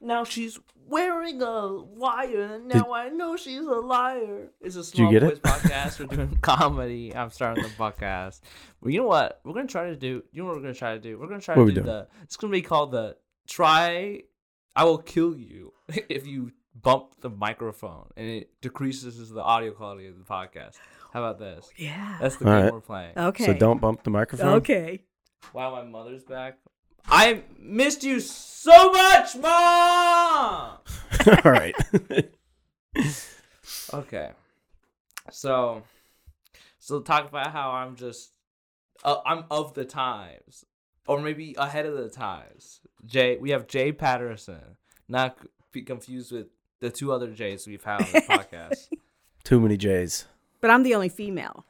Now she's wearing a wire. Now I know she's a liar. It's a you small get boys it? podcast. We're doing comedy. I'm starting the podcast. Well, you know what? We're gonna try to do. You know what we're gonna try to do? We're gonna try What to do doing? the. It's gonna be called the try. I will kill you if you bump the microphone and it decreases the audio quality of the podcast. How about this? Yeah. That's the All game right. we're playing. Okay. So don't bump the microphone. Okay. Wow, my mother's back. I missed you so much, mom. All right. Okay. So, so talk about how I'm just, uh, I'm of the times, or maybe ahead of the times. Jay, we have Jay Patterson, not c- be confused with the two other J's we've had on the podcast. Too many J's. But I'm the only female.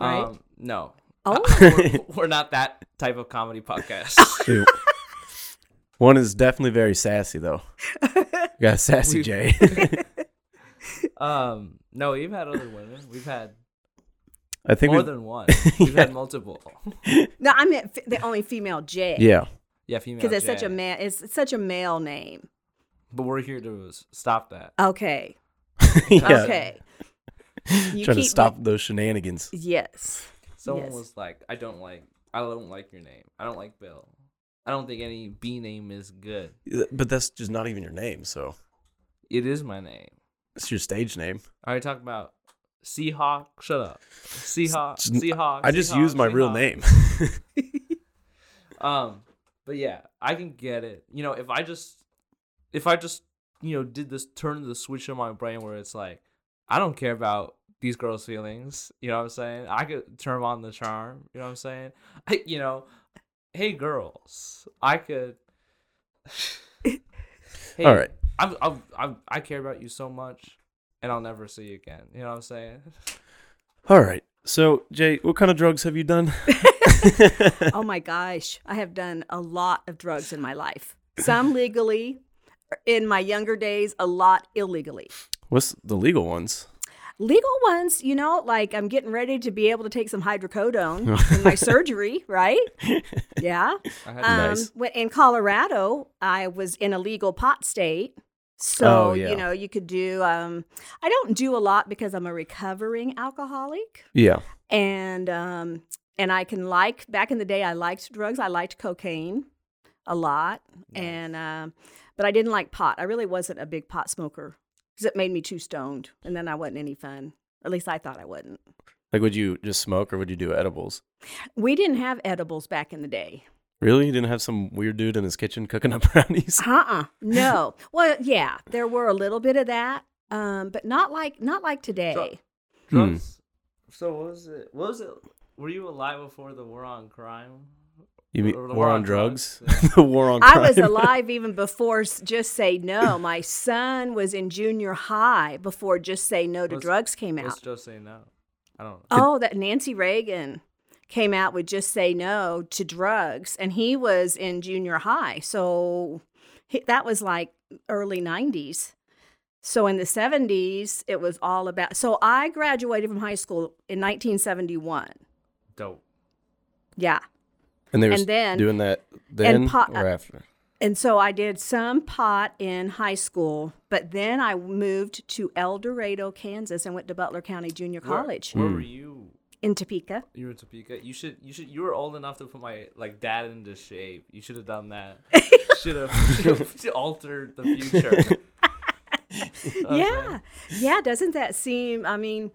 Right? Um, no, Oh. we're, we're not that type of comedy podcast. One is definitely very sassy though. You got a sassy We- J. um, no, we've had other women. We've had I think more than one. We've had multiple. no, I meant f- the only female J. Yeah. Yeah, female. Because it's such a man. It's, it's such a male name. But we're here to stop that. Okay. yeah. Okay. You Trying to keep- stop those shenanigans. Yes. Someone Yes. was like, "I don't like, I don't like your name. I don't like Bill. I don't think any B name is good. But that's just not even your name, so It is my name. it's your stage name. Are you talking about Seahawk? Shut up, Seahawk. It's- Seahawk. I just Seahawk, used my real name. Um, but yeah, I can get it. You know, if I just, if I just, you know, did this turn the switch in my brain where it's like, I don't care about these girls' feelings. You know what I'm saying? I could turn on the charm. You know what I'm saying? I, you know, hey girls, I could. hey, All right. I'm, I'm, I'm, I care about you so much, and I'll never see you again. You know what I'm saying? All right. So, Jay, what kind of drugs have you done? oh my gosh. I have done a lot of drugs in my life. Some legally. In my younger days, a lot illegally. What's the legal ones? Legal ones, you know, like I'm getting ready to be able to take some hydrocodone in my surgery, right? Yeah. I had Um, Nice. In Colorado, I was in a legal pot state. So, Oh, yeah. you know, you could do, um, I don't do a lot because I'm a recovering alcoholic. Yeah. And, um, and I can like, back in the day, I liked drugs. I liked cocaine a lot. And, um, but I didn't like pot. I really wasn't a big pot smoker because it made me too stoned. And then I wasn't any fun. At least I thought I wouldn't. Like, would you just smoke or would you do edibles? We didn't have edibles back in the day. Really? You didn't have some weird dude in his kitchen cooking up brownies? Uh-uh. No. well, yeah, there were a little bit of that, um, but not like not like today. Hmm. drugs. So what was it? What was it? Were you alive before the war on crime? You mean Or the war on drugs? Yeah. the war on Crime. I was alive even before Just Say No. My son was in junior high before Just Say No to What's- Drugs came Let's out. just say no. I don't know. Oh, that Nancy Reagan came out with Just Say No to Drugs, and he was in junior high. So he, that was like early 90s. So in the 70s, it was all about. So I graduated from high school in 1971. Dope. Yeah. And they were and then- doing that then pot- or after? And so I did some pot in high school, but then I moved to El Dorado, Kansas, and went to Butler County Junior Where- College Where, were you? in Topeka. You were in Topeka. You should. You should. You were old enough to put my like dad into shape. You should have done that. should have. Altered the future. yeah. Yeah. Doesn't that seem, I mean, uh,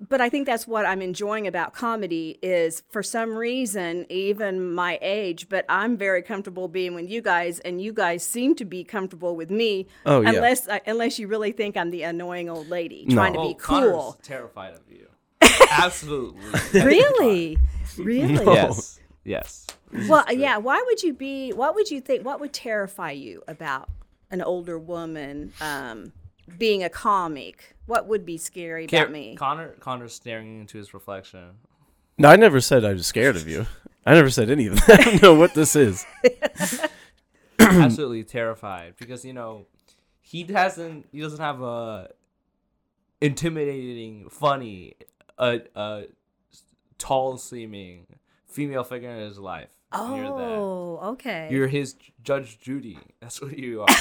but I think that's what I'm enjoying about comedy is for some reason, even my age, but I'm very comfortable being with you guys, and you guys seem to be comfortable with me. Oh, yeah. Unless, uh, unless you really think I'm the annoying old lady No. trying to Oh, be Connor's cool. terrified of you. Absolutely. Really? Really? Yes. Yes. Well, yeah. Why would you be? What would you think? What would terrify you about an older woman um, being a comic? What would be scary Car- about me? Connor. Connor's staring into his reflection. No, I never said I was scared of you. I never said any of that. I don't know what this is. absolutely terrified because you know he hasn't he doesn't have a intimidating, funny, uh, uh, tall seeming female figure in his life. And you're that. Oh, okay. You're his Judge Judy. That's what you are.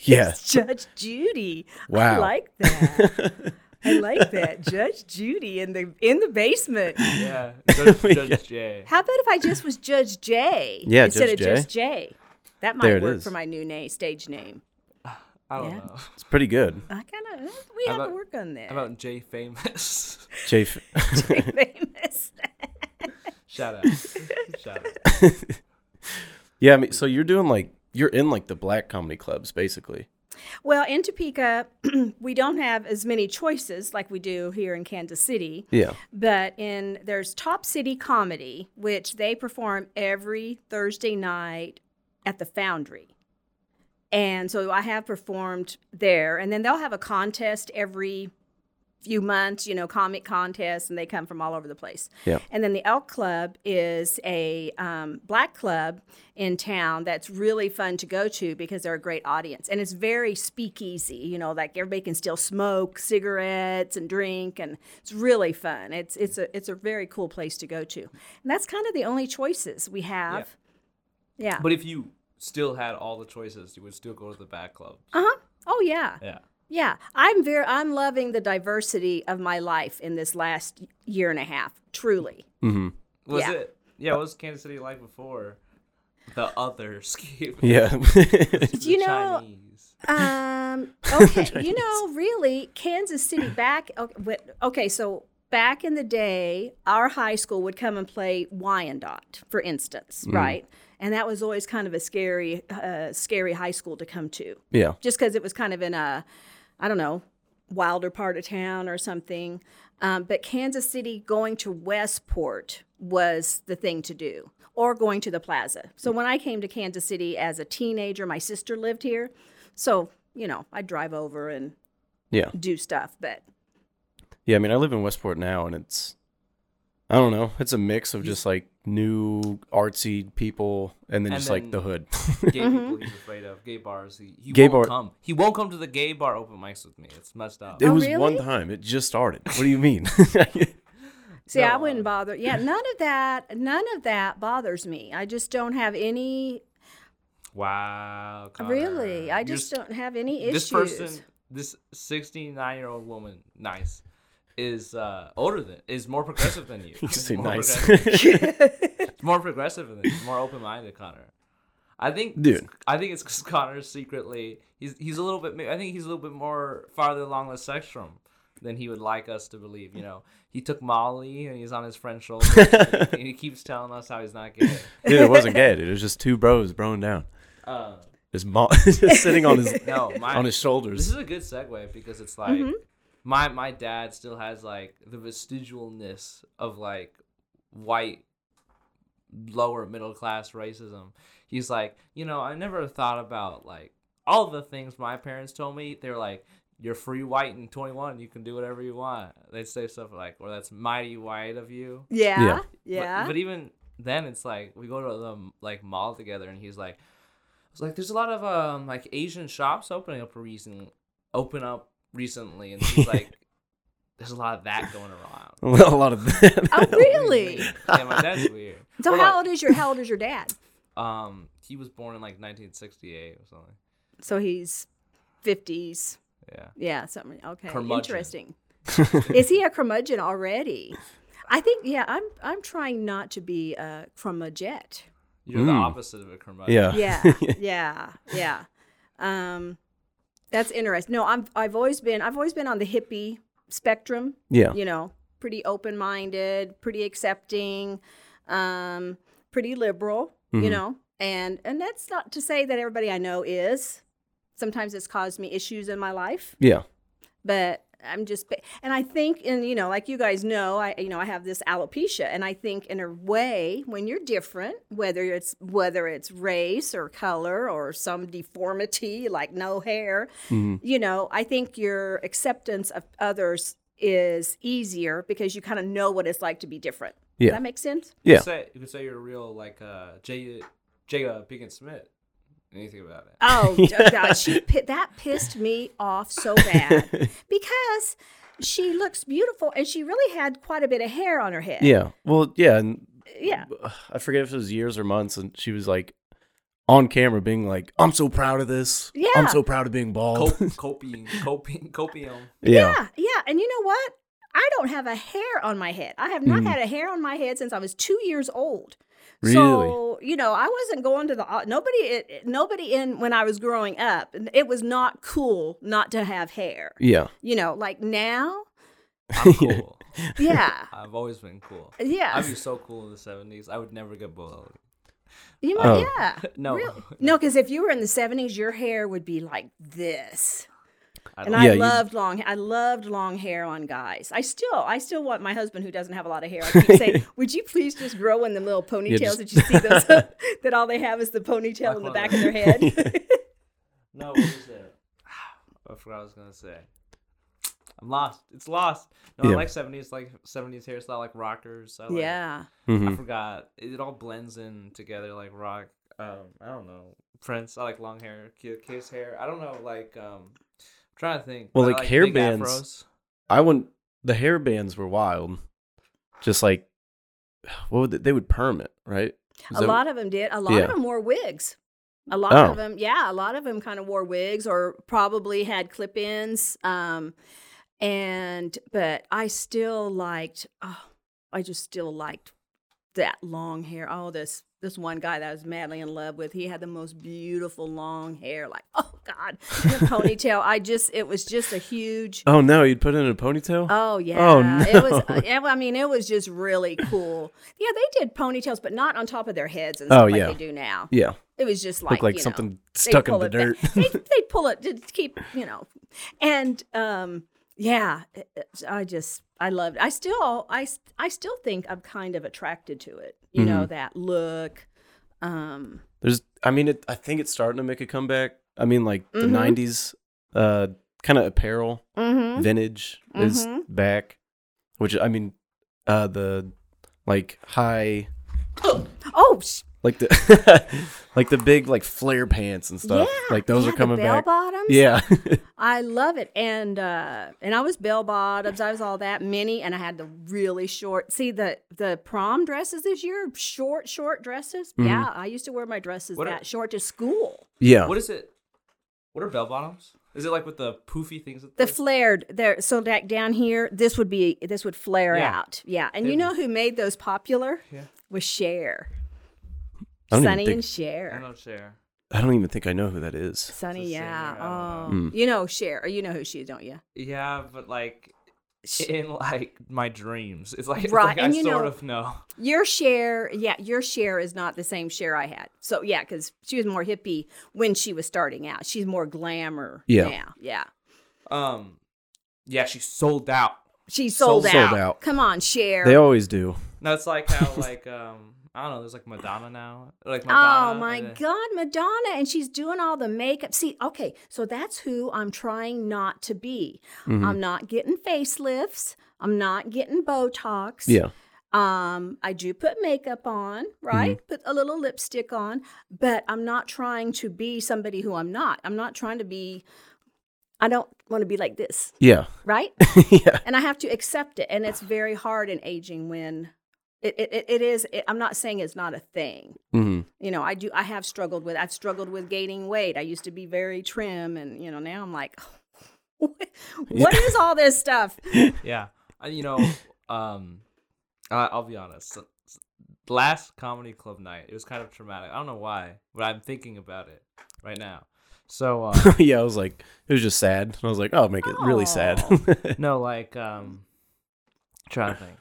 Yeah. Judge Judy. Wow. I like that. I like that. Judge Judy in the in the basement. yeah, Judge, Judge J. How about if I just was Judge J? Yeah, instead Judge of just J. That might There work is. for my new name, stage name. I don't Yeah. know. It's pretty good. I kind of we How have to work on that. How about J Famous? Jay. F- famous? Shout out. Shout out. yeah, I mean, so you're doing like you're in like the black comedy clubs, basically. Well, in Topeka, we don't have as many choices like we do here in Kansas City. Yeah. But in there's Top City Comedy, which they perform every Thursday night at the Foundry. And so I have performed there, and then they'll have a contest every few months, you know, comic contests, and they come from all over the place. Yeah. And then the Elk Club is a um, black club in town that's really fun to go to because they're a great audience. And it's very speakeasy, you know, like everybody can still smoke cigarettes and drink and it's really fun. It's it's a it's a very cool place to go to. And that's kind of the only choices we have. Yeah. But if you still had all the choices, you would still go to the back club. uh-huh. Oh yeah. Yeah. Yeah, I'm very I'm loving the diversity of my life in this last year and a half. Truly. Mm-hmm. Was Yeah. it? Yeah. What was Kansas City like before the other scheme? Yeah. The You know- Chinese. Um. Okay. you know, really, Kansas City back. Okay, so back in the day, our high school would come and play Wyandotte, for instance, right? And that was always kind of a scary, uh, scary high school to come to, yeah. just because it was kind of in a, I don't know, wilder part of town or something. Um, but Kansas City going to Westport was the thing to do, or going to the plaza. So when I came to Kansas City as a teenager, my sister lived here. So, you know, I'd drive over and Yeah. do stuff. But Yeah. I mean, I live in Westport now, and it's I don't know. It's a mix of just like new artsy people, and then And just like the hood. Gay Mm-hmm. people he's afraid of. Gay bars. He, he Gay won't bar- come. He won't come to the gay bar open mics with me. It's messed up. it Oh, was one time. It just started. What do you mean? see, I No, wouldn't uh, bother. Yeah, none of that, none of that bothers me. I just don't have any. Wow. Connor. Really, I You're just s- don't have any issues. This person, this 69 year old woman, nice, is uh, older than, is more progressive than you. You Is say more nice. progressive- It's more progressive than you. More open minded, Connor. I think, Dude. I think it's because Connor's secretly he's he's a little bit. I think he's a little bit more farther along the sex spectrum than he would like us to believe. You know, he took Molly and he's on his friend's shoulder. and he keeps telling us how he's not gay. dude, it wasn't gay. Dude. It was just two bros broing down. Uh, Just, mo- just sitting on his no, my, on his shoulders. This is a good segue because it's like Mm-hmm. My my dad still has like the vestigialness of like white lower middle class racism. He's like, you know, I never thought about like all the things my parents told me. They're like, you're free white and 21, you can do whatever you want. They'd say stuff like, or that's mighty white of you. Yeah, Yeah. yeah. But, but even then, it's like we go to the like mall together, and he's like, "It's like there's a lot of um like Asian shops opening up recent, open up recently," and he's like, "There's a lot of that going around." a lot of that. oh, really? yeah, my dad's weird. So Hold how on. old is your how old is your dad? Um, he was born in like 1968 or something. So he's fifties. Yeah. Yeah, something. Okay, Curmudgeon. interesting. is he a curmudgeon already? I think. Yeah, I'm. I'm trying not to be a curmudgeon. You're the Mm. opposite of a curmudgeon. yeah. Yeah, yeah, yeah. Um, that's interesting. No, I'm. I've always been. I've always been on the hippie spectrum. Yeah. You know, pretty open-minded, pretty accepting, um, pretty liberal. You Mhm. know, and and that's not to say that everybody I know is. Sometimes it's caused me issues in my life Yeah. but I'm just and I think and you know like you guys know I you know I have this alopecia and I think in a way when you're different whether it's whether it's race or color or some deformity like no hair Mhm. you know I think your acceptance of others is easier because you kind of know what it's like to be different. Yeah. Does that make sense? You Yeah. could say you could say you're a real like uh J J uh, Pinkett Smith. Anything about it. Oh Yeah. God, she that pissed me off so bad because she looks beautiful and she really had quite a bit of hair on her head. yeah. Well, yeah, and yeah. I forget if it was years or months, and she was like on camera being like, "I'm so proud of this. Yeah. I'm so proud of being bald." Cop- copium, copium, copium. yeah. Yeah, yeah. And you know what? I don't have a hair on my head. I have not Mhm. had a hair on my head since I was two years old. Really? So you know, I wasn't going to the nobody. It, nobody in when I was growing up. It was not cool not to have hair. Yeah. You know, like now. I'm cool. Yeah, I've always been cool. yeah. I'd be so cool in the '70s. I would never get bald. you oh. might, Oh. yeah. No, Really? No, because if you were in the seventies, your hair would be like this. I And don't- I Yeah, you- loved long. I loved long hair on guys. I still, I still want my husband who doesn't have a lot of hair. I keep saying, "Would you please just grow in the little ponytails just- that you see those that all they have is the ponytail in the back of of their head." No, what is it? I forgot what I was gonna say. I'm lost. It's lost. No, Yeah. I like '70s, like '70s hairstyle, like rockers. I like, yeah, I Mhm. forgot. It, it all blends in together, like rock. Um, I don't know. Prince. I like long hair. Ki- Kiss hair. I don't know. Like um, I'm trying to think. Well, but I like hair big bands- afros. I wouldn't. The hair bands were wild. Just like, what would they, they would perm it, right? Is a that- lot of them did. A lot Yeah. of them wore wigs. A lot Oh. of them, yeah, a lot of them kind of wore wigs or probably had clip-ins. Um, and but I still liked. Oh, I just still liked that long hair. Oh, this this one guy that I was madly in love with. He had the most beautiful long hair. Like, oh God, a ponytail. I just, it was just a huge. Oh no, you'd put it in a ponytail. Oh yeah, Oh, it was. no. uh, I mean, it was just really cool. Yeah, they did ponytails, but not on top of their heads and Oh, stuff like yeah. they do now. yeah, It was just like look like you know, something they'd stuck in the it dirt. they they pull it to keep you know, and um yeah, it- it- I just I loved. I still I I still think I'm kind of attracted to it. You know Mm-hmm. that look. Um, There's, I mean, it, I think it's starting to make a comeback. I mean, like the Mhm. '90s, uh, kind of apparel, mhm. vintage is Mhm. back. Which I mean, uh, the like high, Oh, sh- like the like the big like flare pants and stuff. yeah, like those yeah, are coming the bell back. bottoms. Yeah, I love it, and uh, and I was bell bottoms. I was all that mini, and I had the really short. See the the prom dresses this year, short short dresses. Mhm. Yeah, I used to wear my dresses What are- that short to school. yeah. What is it? What are bell bottoms? Is it like with the poofy things? At The flared there, so like down here, this would be this would flare Yeah. out. Yeah, and you Didn't- know who made those popular? Yeah. Was Cher, I don't even Sonny think- and I Cher. don't share. I don't even think I know who that is. Sonny, yeah. singer, I Oh, don't know. you know Cher. You know who she is, don't you? Yeah, but like Sh- in like my dreams, it's like, it's like and I you sort know- of know. Your Cher, yeah, your Cher is not the same Cher I had. So yeah, because she was more hippie when she was starting out. She's more glamour Yeah. now. Yeah, Um, yeah, she sold out. she sold, Sold out. out. Come on, Cher. They always do. No, it's like how like um I don't know. There's like Madonna now. Like Madonna. Oh my God, Madonna, and she's doing all the makeup. See, okay, so that's who I'm trying not to be. Mhm. I'm not getting facelifts. I'm not getting Botox. Yeah. Um, I do put makeup on, right? Put a little lipstick on, but I'm not trying to be somebody who I'm not. I'm not trying to be. I don't want to be like this, Yeah. right? yeah. and I have to accept it, and it's very hard in aging when it it, it, it is. It, I'm not saying it's not a thing. hmm You know, I do. I have struggled with. I've struggled with gaining weight. I used to be very trim, and you know, now I'm like, what is all this stuff? Yeah, you know, um, I, I'll be honest. s- s- Last comedy club night, it was kind of traumatic. I don't know why, but I'm thinking about it right now. So, uh, yeah. I was like, it was just sad. I was like, oh, make it really sad. no, like, um, trying to think.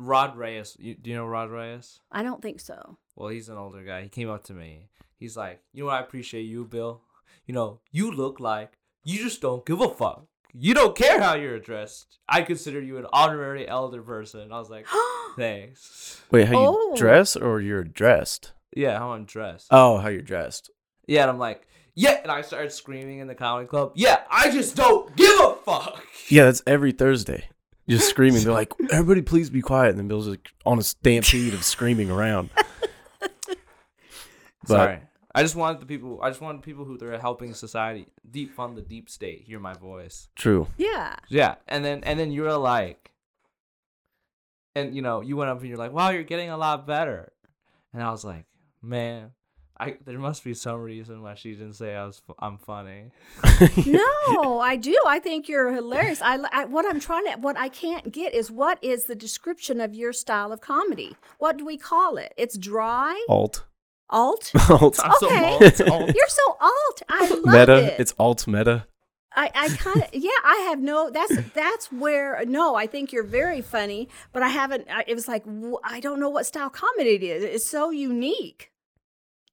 Rod Reyes, you, do you know Rod Reyes? I don't think so. Well, he's an older guy. He came up to me. He's like, you know what I appreciate you, Bill? You know, you look like you just don't give a fuck. You don't care how you're addressed. I consider you an honorary elder person. I was like, thanks. Wait, how you Oh. dress or you're dressed? Yeah, how I'm dressed. Oh, how you're dressed. yeah, and I'm like, yeah, and I started screaming in the comedy club. Yeah, I just don't give a fuck. Yeah, that's every Thursday. Just screaming. They're like, everybody please be quiet. And then Bill's like on a stampede of screaming around. But Sorry. I just wanted the people. I just wanted people who are helping society deep fund the deep state hear my voice. True. Yeah. Yeah, and then and then you were like, and you know you went up and you're like, wow, you're getting a lot better, and I was like, man, I there must be some reason why she didn't say I was I'm funny. No, I do. I think you're hilarious. I, I what I'm trying to what I can't get is what is the description of your style of comedy? What do we call it? It's dry, Alt. alt. Alt. I'm so Okay. alt, alt. You're so alt. I love meta. it. It's alt meta. I, I kind of yeah. I have no. That's that's where no. I think you're very funny, but I haven't. I, it was like wh- I don't know what style comedy it is. It's so unique.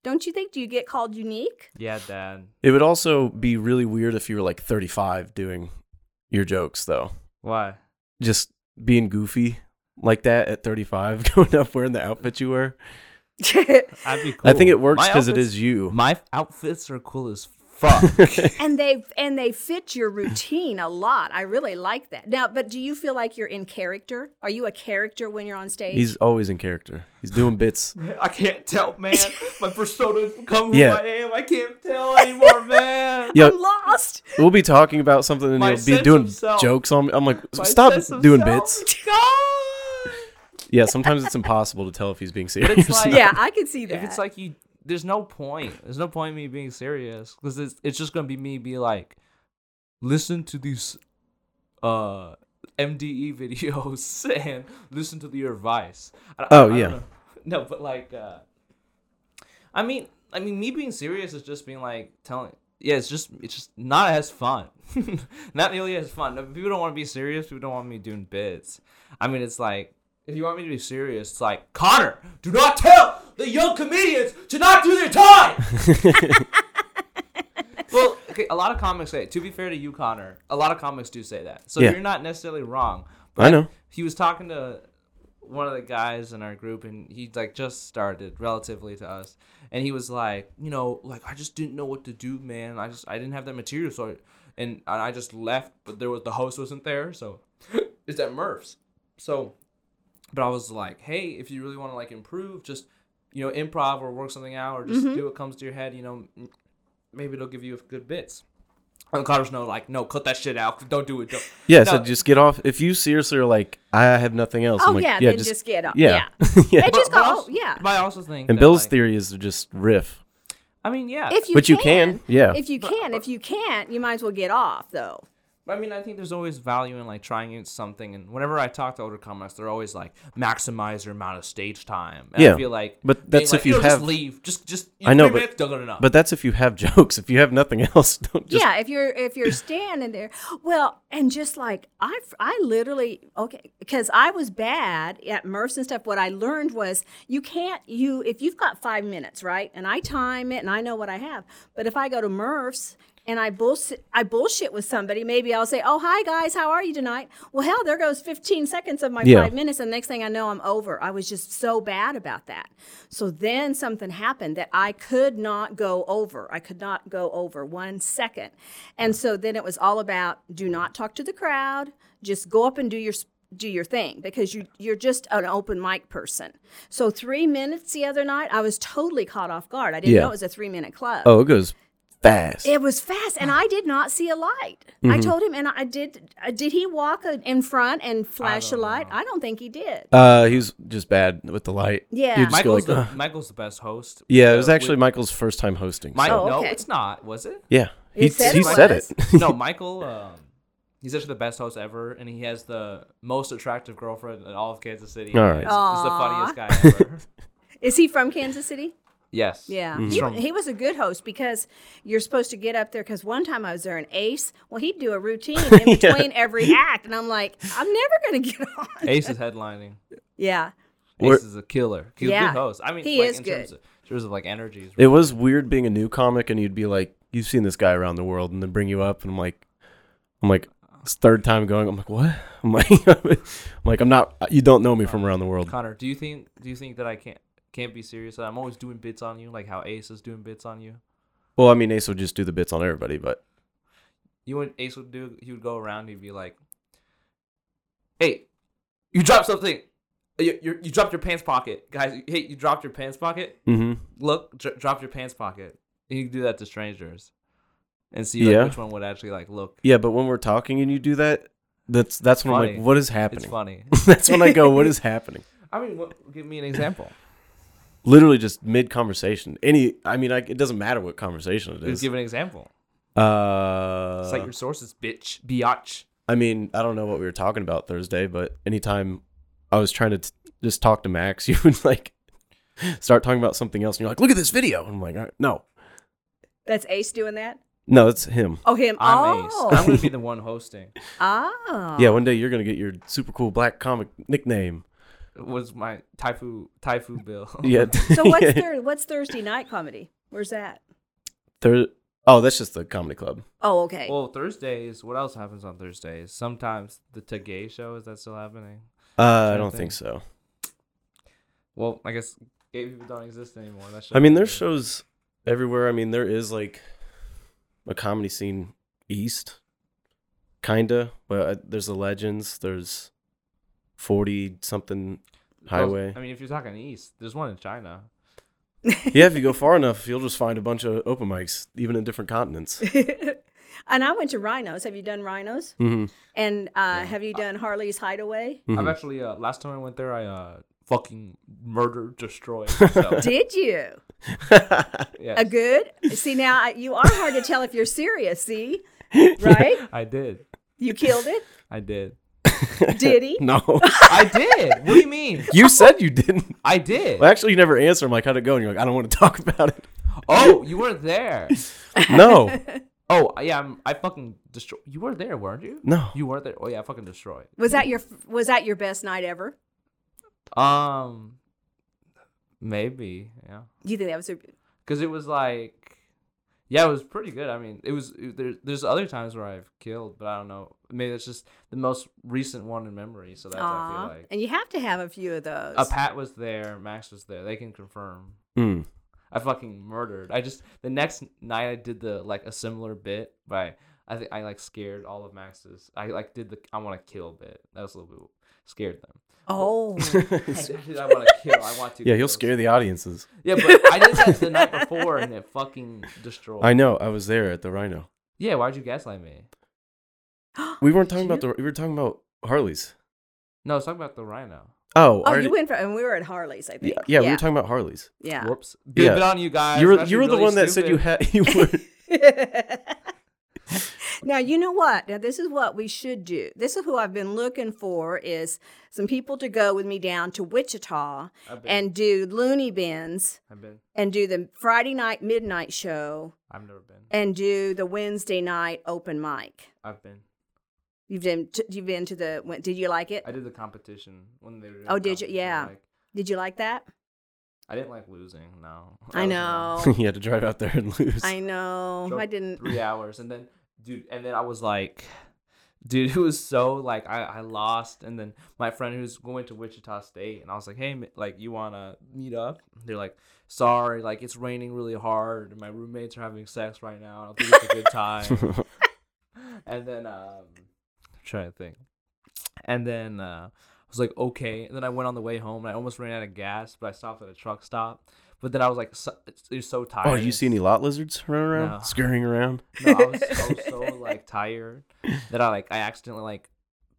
Don't you think? Do you get called unique? Yeah, Dad. It would also be really weird if you were like 35 doing your jokes, though. Why? Just being goofy like that at 35, going up wearing the outfit you wear. I'd be cool. I think it works because it is you. My outfits are cool as fuck. and they and they fit your routine a lot. I really like that. Now, but do you feel like you're in character? Are you a character when you're on stage? He's always in character. He's doing bits. I can't tell, man. My persona come who Yeah. I am. I can't tell anymore, man. Yeah, I'm lost. we'll be talking about something and My he'll be doing jokes on me. I'm like, My stop doing bits. Yeah, sometimes it's impossible to tell if he's being serious. it's like, Yeah, I can see that. if it's like you, there's no point. There's no point in me being serious because it's, it's just gonna be me be like, listen to these, uh, MDE videos and listen to your advice. I- I- Oh, I yeah. know. No, but like, uh, I mean, I mean, me being serious is just being like telling. Yeah, it's just it's just not as fun. not nearly as fun. People don't want to be serious, people don't want me doing bits. I mean, it's like if you want me to be serious, it's like Connor, do not tell the young comedians to not do their time. well, okay, a lot of comics say. To be fair to you, Connor, a lot of comics do say that. So Yeah. you're not necessarily wrong. I know. He was talking to one of the guys in our group, and he like just started relatively to us, and he was like, you know, like I just didn't know what to do, man. I just I didn't have that material, so I, and, and I just left, but there was the host wasn't there, so it's at Murph's. So, but I was like, hey, if you really want to like improve, just you know, improv or work something out, or just mm-hmm. do what comes to your head. You know, maybe it'll give you good bits. And Connor's no, like, no, cut that shit out. Don't do it. Don't. Yeah, No. so just get off. If you seriously are like, I have nothing else. oh I'm like, yeah, yeah, then just, just, get up. yeah, Yeah. yeah. They just But- but go. also- oh, yeah. But I also think And Bill's like- theory is to just riff, I mean, yeah. If you which you can, can. Yeah, If you can, if you can't, you might as well get off though. I mean, I think there's always value in like trying something. And whenever I talk to older comics, they're always like maximize your amount of stage time. And Yeah, I feel like, but being that's like, if you "Yo, have- just leave, just just I know, but- minutes, don't enough. but that's if you have jokes. If you have nothing else, don't just. yeah, if you're if you're standing there, well, and just like I I literally okay because I was bad at Murphs and stuff. What I learned was you can't you if you've got five minutes right, and I time it and I know what I have. But if I go to Murphs and I bullshit I bullshit with somebody, maybe I'll say, "Oh hi guys, how are you tonight?" Well, hell, there goes 15 seconds of my Yeah. five minutes, and next thing I know, I'm over. I was just so bad about that. So then something happened that I could not go over. I could not go over one second. And so then it was all about do not talk to the crowd, just go up and do your do your thing because you you're just an open mic person. So 3 minutes the other night, I was totally caught off guard. I didn't Yeah. know it was a 3 minute club. Oh, it goes fast. It was fast, and I did not see a light. Mm-hmm. I told him, and I did. uh, Did he walk uh, in front and flash a light? know. I don't think he did. uh, he was just bad with the light. Yeah. Just Michael's like, the "Ugh." Michael's the best host. yeah. It Uh, was actually with- Michael's first time hosting. Mike, so- Oh, no, it's not. Was it? Yeah, It he said he it said it. no, Michael. Um, he's actually the best host ever, and he has the most attractive girlfriend in all of Kansas City. All right. He's, he's the funniest guy ever. Is he from Kansas City? Yes. Yeah, Mm-hmm. He, he was a good host because you're supposed to get up there. Because one time I was there, and Ace, well, he'd do a routine in between every act, and I'm like, I'm never gonna get on. Ace is headlining. Yeah, We're- Ace is a killer. He's a good host. I mean, He like, is in good. Terms of, in terms of like energy. he's It was weird being a new comic, and you'd be like, "You've seen this guy around the world," and then bring you up, and I'm like, "I'm like." It's third time going. I'm like, what? I'm like, I'm like, I'm not. You don't know me from around the world. Connor, do you think do you think that I can't can't be serious? I'm always doing bits on you, like how Ace is doing bits on you. Well, I mean, Ace would just do the bits on everybody, but You and Ace would do. He would go around. He'd be like, "Hey, you dropped something. You, you, you dropped your pants pocket, guys. Hey, you dropped your pants pocket. Mm-hmm. Look, dr- drop your pants pocket. And you can do that to strangers, and see like, Yeah. which one would actually like look. Yeah, but when we're talking and you do that, that's that's when I'm like, what is happening? It's funny. that's when I go, what is happening? I mean, what, give me an example. Literally just mid conversation. Any, I mean, I, it doesn't matter what conversation it is. Just is. give an example. Uh, Cite your sources, bitch. Biatch. I mean, I don't know what we were talking about Thursday, but anytime I was trying to t- just talk to Max, you would like start talking about something else, and you're like, "Look at this video." And I'm like, "All right, "No, That's Ace doing that. no, it's him." Oh, him. I'm Ace. oh. I'm gonna be the one hosting. oh. Yeah, one day you're gonna get your super cool black comic nickname. Was my Taifu Taifu Bill? Yeah. So what's thir- what's Thursday night comedy? Where's that? Thir- oh, that's just the comedy club. Oh, okay. Well, Thursdays. What else happens on Thursdays? Sometimes the Tagay show is that still happening? Uh, I don't thing. think so. Well, I guess gay people don't exist anymore. That I mean, there's ended. shows everywhere. I mean, there is like a comedy scene east, kinda. But uh, there's the Legends. There's forty something Well, highway. I mean, if you're talking east, there's one in China. yeah, if you go far enough, you'll just find a bunch of open mics, even in different continents. and I went to Rhinos. Have you done Rhinos? hmm And uh, have you done Harley's Hideaway? Mm-hmm. I've actually uh, last time I went there, I uh fucking murdered, destroyed. So, Did you? yeah, A good? See now I- you are hard to tell if you're serious. See, right? I did. You killed it. I did. Did he? no, I did. What do you mean? you said you didn't. I did. Well, actually, you never answer. I'm like, how'd it go? And you're like, I don't want to talk about it. Oh, you weren't there. No, Oh, yeah, I'm, I fucking destroyed. You were there, weren't you? no. You weren't there. Oh yeah, I fucking destroyed. Was that your Was that your best night ever? Um, maybe yeah, You think that was a because it was like, yeah, it was pretty good. I mean, it was. It, there, there's other times where I've killed, but I don't know. Maybe it's just the most recent one in memory. So that's I Aw. feel like. and you have to have a few of those. Uh, Pat was there. Max was there. They can confirm. Mm. I fucking murdered. I just the next night I did the like a similar bit, but I, I think I like scared all of Max's. I like did the I want to kill bit. That was a little bit scared them. oh, I want to kill. I want to. Yeah, he'll scare the audiences. Yeah, but I did that the night before and it fucking destroyed. I know. I was there at the Rhino. Yeah, why'd you gaslight me? We weren't talking about the. We were talking about Harleys. No, let's talk about the rhino. Oh, oh, already- you went for, and we were at Harley's, I think. yeah, yeah, we were talking about Harleys. Yeah. Whoops. Good Yeah. bit on you guys. you were you were the really one that said you had you were. Now you know what now this is what we should do this is who i've been looking for is some people to go with me down to wichita and do looney bins I've been. and do the friday night midnight show I've never been. and do the wednesday night open mic I've been. you've been to, you've been to the did you like it I did the competition when they were. Oh, did you? Yeah. Like, did you like that I didn't like losing. No. i know you had to drive out there and lose. i know Drove i didn't three hours and then dude and then i was like dude it was so like i i lost and then my friend who's going to wichita state and i was like hey like you want to meet up they're like sorry like it's raining really hard and my roommates are having sex right now i don't think it's a good time and then um I'm trying to think and then uh I was like, okay. And then I went on the way home and I almost ran out of gas, but I stopped at a truck stop. But then I was like, so, it was so tired. oh, you see any lot lizards running around, No. scurrying around? No, I was, I was so like tired that I like I accidentally like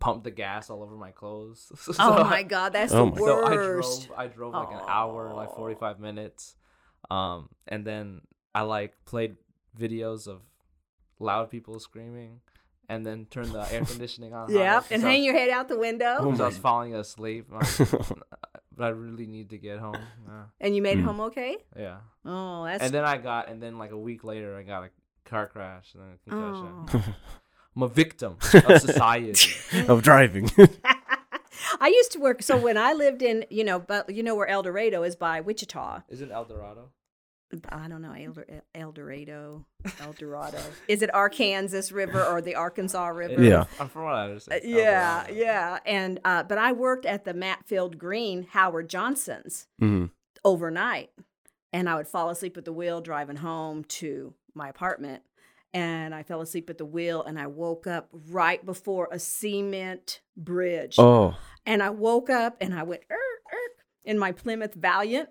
pumped the gas all over my clothes. so oh my god that's Oh the my- So I drove I drove like an hour, like forty five minutes. Um and then I like played videos of loud people screaming and then turned the air conditioning on. high yep and I hang was- your head out the window Oh because I was falling asleep. I was- but I really need to get home. Yeah. and you made Mm. home okay yeah. oh that's And then I got and then like a week later I got a car crash and then a concussion. Oh. I'm a victim of society. of driving. I used to work. So when I lived in, you know, but you know where El Dorado is by Wichita. Is it El Dorado? I don't know El, Dor- El Dorado, El Dorado. is it Arkansas River or the Arkansas River? Yeah. I'm from what I understand. Uh, yeah, yeah. And uh, but I worked at the Matfield Green Howard Johnson's hmm overnight, and I would fall asleep at the wheel driving home to my apartment. And I fell asleep at the wheel, and I woke up right before a cement bridge. Oh, And I woke up and I went, er, in my Plymouth Valiant,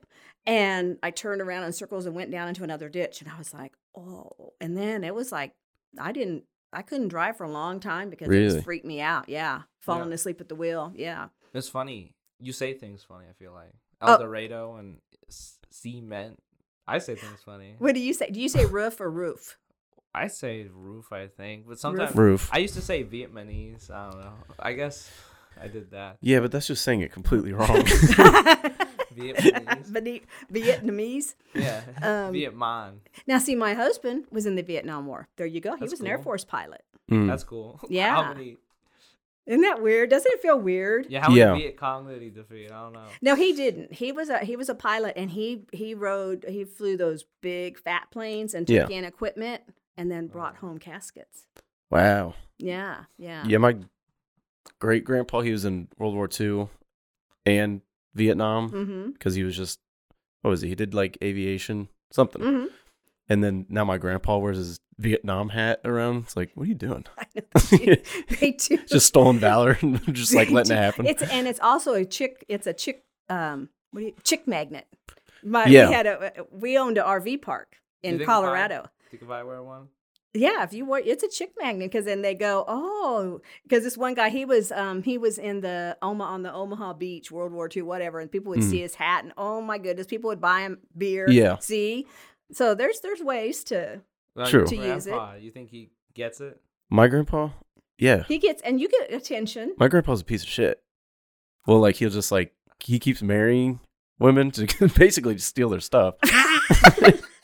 and I turned around in circles and went down into another ditch, and I was like, oh. And then it was like I didn't, I couldn't drive for a long time because it Really? just freaked me out. Yeah, falling asleep at the wheel. Yeah. It's funny. You say things funny. I feel like Oh. El Dorado and s- cement. I say things funny. What do you say? Do you say roof or roof? I say roof. I think, but sometimes Roof. I used to say Vietnamese. I don't know. I guess I did that. Yeah, but that's just saying it completely wrong. Vietnamese. Vietnamese. yeah. Um, Vietnam. Now, see, my husband was in the Vietnam War. There you go. He That's was an Air. Force pilot. Mm. That's cool. Yeah. How many? Isn't that weird? Doesn't it feel weird? Yeah. How many Yeah. Viet Cong did he defeat? I don't know. No, he didn't. He was a he was a pilot, and he he rode he flew those big fat planes and took Yeah. in equipment, and then brought home caskets. wow. Yeah, yeah. Yeah, my great grandpa, he was in World War II and Vietnam Mm-hmm. because he was just, what was he? He did like aviation, something. Mm-hmm. And then now my grandpa wears his Vietnam hat around. It's like, what are you doing? I know they do. They do. just stolen valor and just like letting it happen. It's and it's also a chick. It's a chick. Um, what do you chick magnet? My, Yeah. we had a we owned an RV park in think Colorado. Think if I wear one? Yeah, if you were, it's a chick magnet because then they go, oh, because this one guy he was um he was in the Omaha on the Omaha Beach, World War II, whatever, and people would see his hat and oh my goodness, people would buy him beer. Yeah. see, so there's there's ways to Like, True. your To use it. You think he gets it? my grandpa, yeah. he gets and you get attention. My grandpa's a piece of shit. Well, like he'll just like, he keeps marrying women to basically just steal their stuff.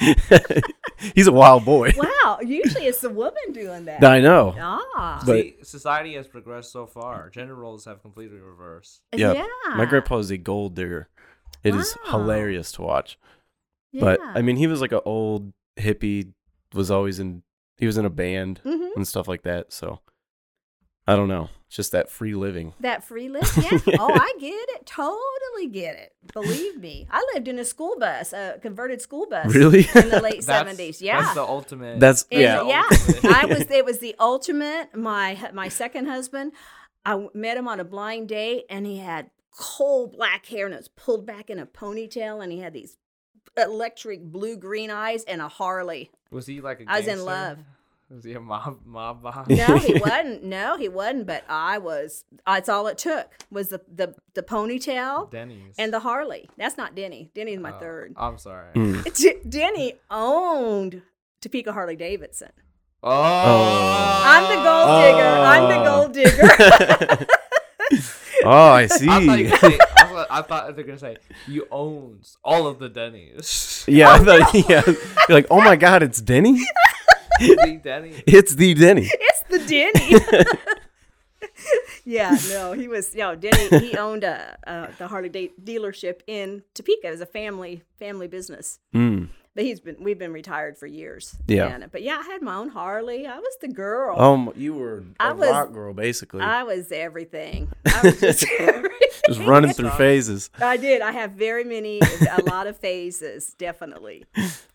He's a wild boy. wow, usually it's the woman doing that. I know. ah, But- See, society has progressed so far. Gender roles have completely reversed. Yeah. yeah. My grandpa is a gold digger. It is Wow. hilarious to watch. But I mean, he was like an old hippie. Was always in. He was in a band Mhm. and stuff like that. So I don't know. It's just that free living. That free list, yeah. oh, I get it. Totally get it. Believe me. I lived in a school bus, a converted school bus. Really? In the late seventies. Yeah. That's the ultimate. That's And, yeah. yeah. I was it was the ultimate. My my second husband, I met him on a blind date and he had coal black hair and it was pulled back in a ponytail and he had these electric blue green eyes and a Harley. Was he like a I was in love. Was he a mob mob boss? No, he wasn't. No, he wasn't. But I was. That's all it took was the the the ponytail Denny's. and the Harley. That's not Denny. Denny's my Oh, third. I'm sorry. Mm. D- Denny owned Topeka Harley Davidson. Oh. I'm the gold digger. I'm the gold digger. oh, I see. I thought, you were gonna say, I, thought, I thought they were gonna say you owns all of the Denny's. yeah, I thought, yeah. You're like, oh my god, it's Denny. The Denny. It's the Denny. it's the Denny. yeah, no, he was. You know, Denny. He owned a, uh the Harley de- dealership in Topeka. It was a family family business. Mm. But he's been we've been retired for years. Yeah. And- but yeah, I had my own Harley. I was the girl. Um, you were I a was- rock girl, basically, I was everything. I was just everything. just running through phases. I did. I have very many, a lot of phases, definitely.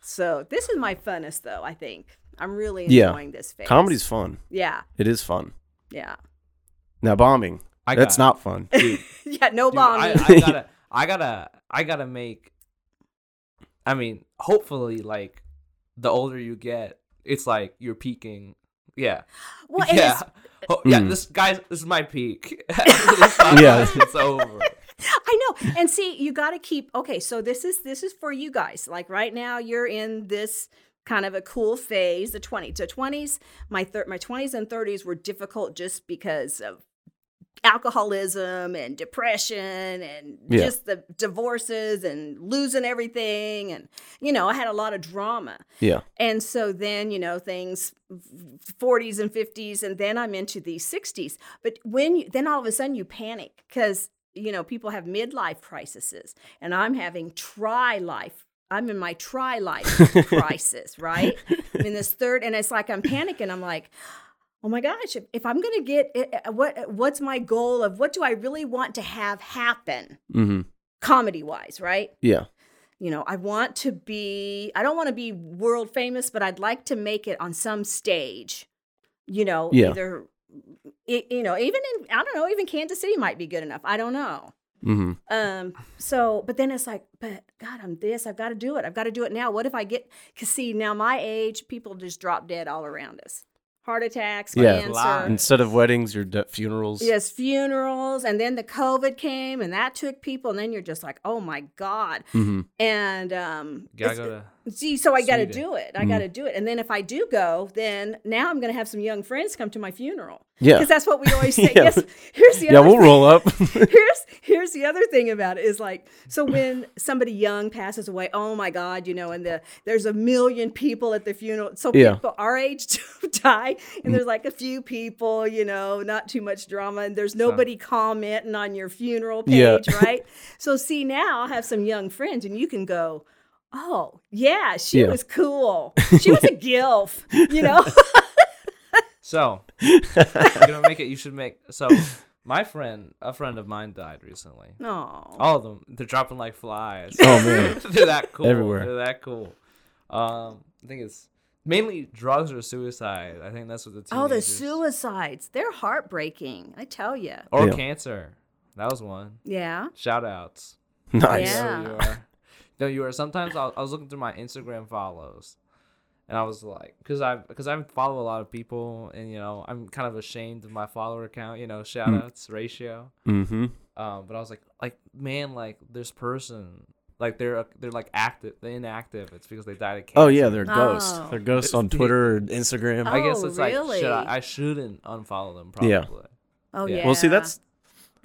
So this is my funnest, though. I think I'm really Yeah. enjoying this phase. Comedy's fun. Yeah, It is fun. yeah, Now bombing, I that's got- not fun. Dude, yeah. No Dude, bombing. I gotta, I gotta, I gotta make. I mean, hopefully, like the older you get, it's like you're peaking. Yeah, well, yeah, it's, Ho- yeah. Mm. This guys, this is my peak. This Yeah. it's over. I know. And see, you got to keep. Okay, so this is this is for you guys. Like right now, you're in this kind of a cool phase. The 20 to 20s. My thir- my 20s and 30s were difficult just because of alcoholism and depression and Yeah. just the divorces and losing everything and you know i had a lot of drama Yeah. and so then, you know, things 40s and 50s, and then I'm into the 60s. But when you, then all of a sudden you panic because, you know, people have midlife crises, and I'm having tri life. I'm in my tri life crisis, right? I'm in this third, and it's like I'm panicking. I'm like, oh my gosh, if, if I'm going to get eh, eh, what, eh, what's my goal of what do I really want to have happen hmm comedy wise, right? Yeah. you know, I want to be, I don't want to be world famous, but I'd like to make it on some stage, you know, Yeah. either, you know, even in, I don't know, even Kansas City might be good enough. I don't know. Mm-hmm. Um, so, but then it's like, but God, I'm this. I've got to do it. I've got to do it now. What if I get? Cause see, now my age, people just drop dead all around us. Heart attacks, Yeah. cancer. Lies. Instead of weddings, your de- funerals. Yes, funerals, and then the COVID came, and that took people, and then you're just like, oh my God. Mm-hmm. And um, Gotta go to. See, so I got to do it. I Mm. got to do it. And then if I do go, then now I'm going to have some young friends come to my funeral. Yeah. Because that's what we always say. Yeah. Yes. Here's the Yeah, other we'll thing. roll up. here's here's the other thing about it is like so when somebody young passes away, oh my God, you know, and the there's a million people at the funeral. So Yeah. Mm. people our age die, and there's like a few people, you know, not too much drama, and there's nobody commenting on your funeral Yeah. page, right? So see now I have some young friends, and you can go. Oh yeah, she Yeah. was cool. She was a gilf, you know. So, you're gonna make it. You should make. So, my friend, a friend of mine died recently. Oh, All of them, they're dropping like flies. Oh, man. they're that cool. Everywhere. They're that cool. Um, I think it's mainly drugs or suicide. I think that's what the oh, the suicides. They're heartbreaking. I tell you. or Yeah. cancer. That was one. Yeah. Shout outs. nice. Yeah. No, you are. No, you are. Sometimes I'll, I was looking through my Instagram follows, and I was like, because I because I follow a lot of people, and you know I'm kind of ashamed of my follower count. You know, shout outs ratio. Mm-hmm. Um, but I was like, like man, like this person, like they're they're like active, they're inactive. It's because they died of cancer. Oh yeah, they're ghosts. Oh. They're ghosts on Twitter and Instagram. I guess Oh, it's like should? I, I shouldn't unfollow them. Probably. Yeah. Oh Yeah. yeah. Well, see, that's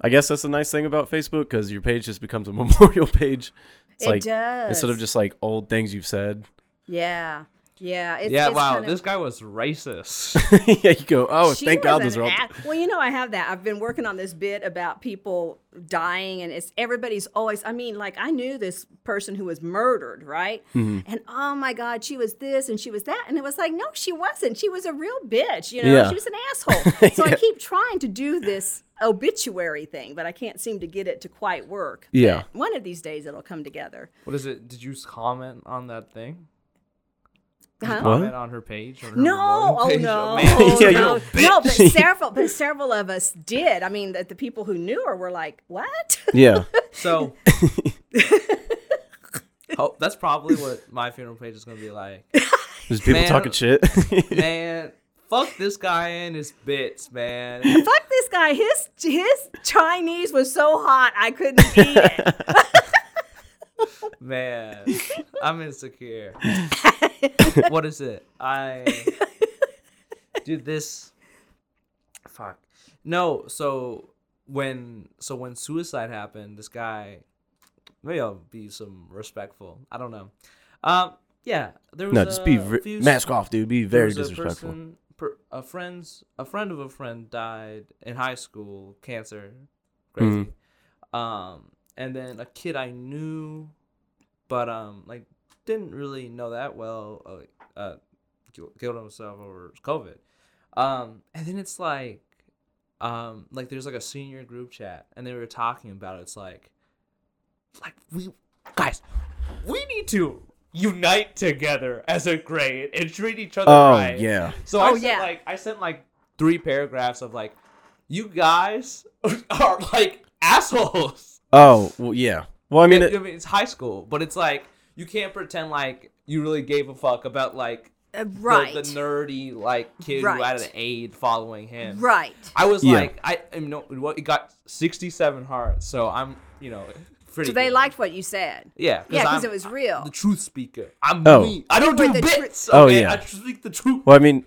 I guess that's the nice thing about Facebook because your page just becomes a memorial page. It's it like does. instead of just like old things you've said. yeah, yeah. It's, yeah. it's Wow. kind of- This guy was racist. yeah, you go. Oh, She thank God was those are all. a- Well, you know, I have that. I've been working on this bit about people dying, and it's everybody's always. I mean, like I knew this person who was murdered, right? Mm-hmm. And oh my God, she was this and she was that, and it was like, no, she wasn't. She was a real bitch. You know, Yeah. she was an asshole. So I keep trying to do this obituary thing, but I can't seem to get it to quite work. Yeah. But one of these days it'll come together. what is it? Did you comment on that thing? Did you Huh? comment on her page? On her No, memorial oh page? no, man, oh, Yeah, you're no, no. But several, but several of us did. I mean, that the people who knew her were like, "What?" Yeah. So, oh, that's probably what my funeral page is gonna be like. There's people Man. talking shit. Man, fuck this guy and his bits, man. Fuck this guy. His his Chinese was so hot I couldn't eat it. Man, I'm insecure. what is it? I dude this fuck. No, so when so when suicide happened, this guy maybe I'll be some respectful. I don't know. Um yeah, there was no, a just be v- few mask off, dude. Be there very was a disrespectful. person- per, a friend's a friend of a friend died in high school, cancer, crazy. Mm-hmm. Um, and then a kid I knew, but um, like didn't really know that well. Uh, uh killed himself over COVID. Um, and then it's like, um, like there's like a senior group chat, and they were talking about it. It's like, like we guys, we need to unite together as a grade and treat each other Oh right. yeah. So I Oh, sent yeah. like I sent like three paragraphs of like, you guys are like assholes. Oh well, yeah. Well, I mean, I it, mean, it's high school, but it's like you can't pretend like you really gave a fuck about like Uh, the- right. the, nerdy like kid who had an aide following him. right. I was Yeah. like, I you know what? It got sixty-seven hearts, so I'm you know pretty. So they good. liked what you said. yeah, Yeah, because it was real. the truth speaker. I'm Oh. me. I don't do were the tru- bits. Oh, okay? yeah. I speak the truth. well, I mean,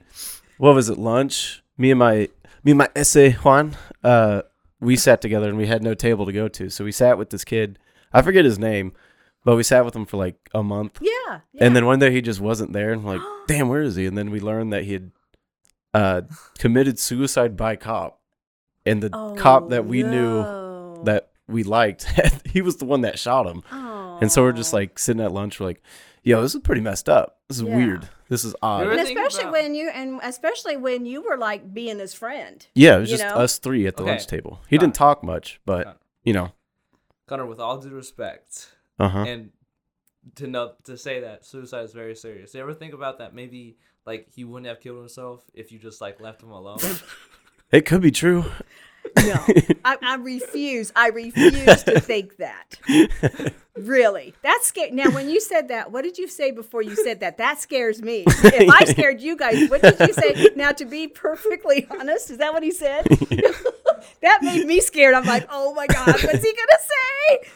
what was it? Lunch. Me and my me and my essay Juan. Uh, we sat together and we had no table to go to, so we sat with this kid. I forget his name, but we sat with him for like a month. Yeah. yeah. And then one day he just wasn't there, and I'm like, damn, where is he? And then we learned that he had uh, committed suicide by cop, and the cop that we knew Oh, that we liked, he was the one that shot him. And so we're just Oh. like sitting at lunch, we're like, yo, this is pretty messed up. This is Yeah. weird. This is odd. And especially about- when you and especially when you were like being his friend. Yeah, it was just know? us three at the Okay. lunch table. He didn't talk much, but Got you know, Connor, with all due respect, uh huh. and to know to say that suicide is very serious. You ever think about that? Maybe like he wouldn't have killed himself if you just like left him alone. It could be true. No, I, I refuse. I refuse to think that. Really, that's scary. Now, when you said that, what did you say before you said that? That scares me. If I scared you guys, what did you say? Now, to be perfectly honest, is that what he said? that made me scared. I'm like, oh my god, what's he gonna say?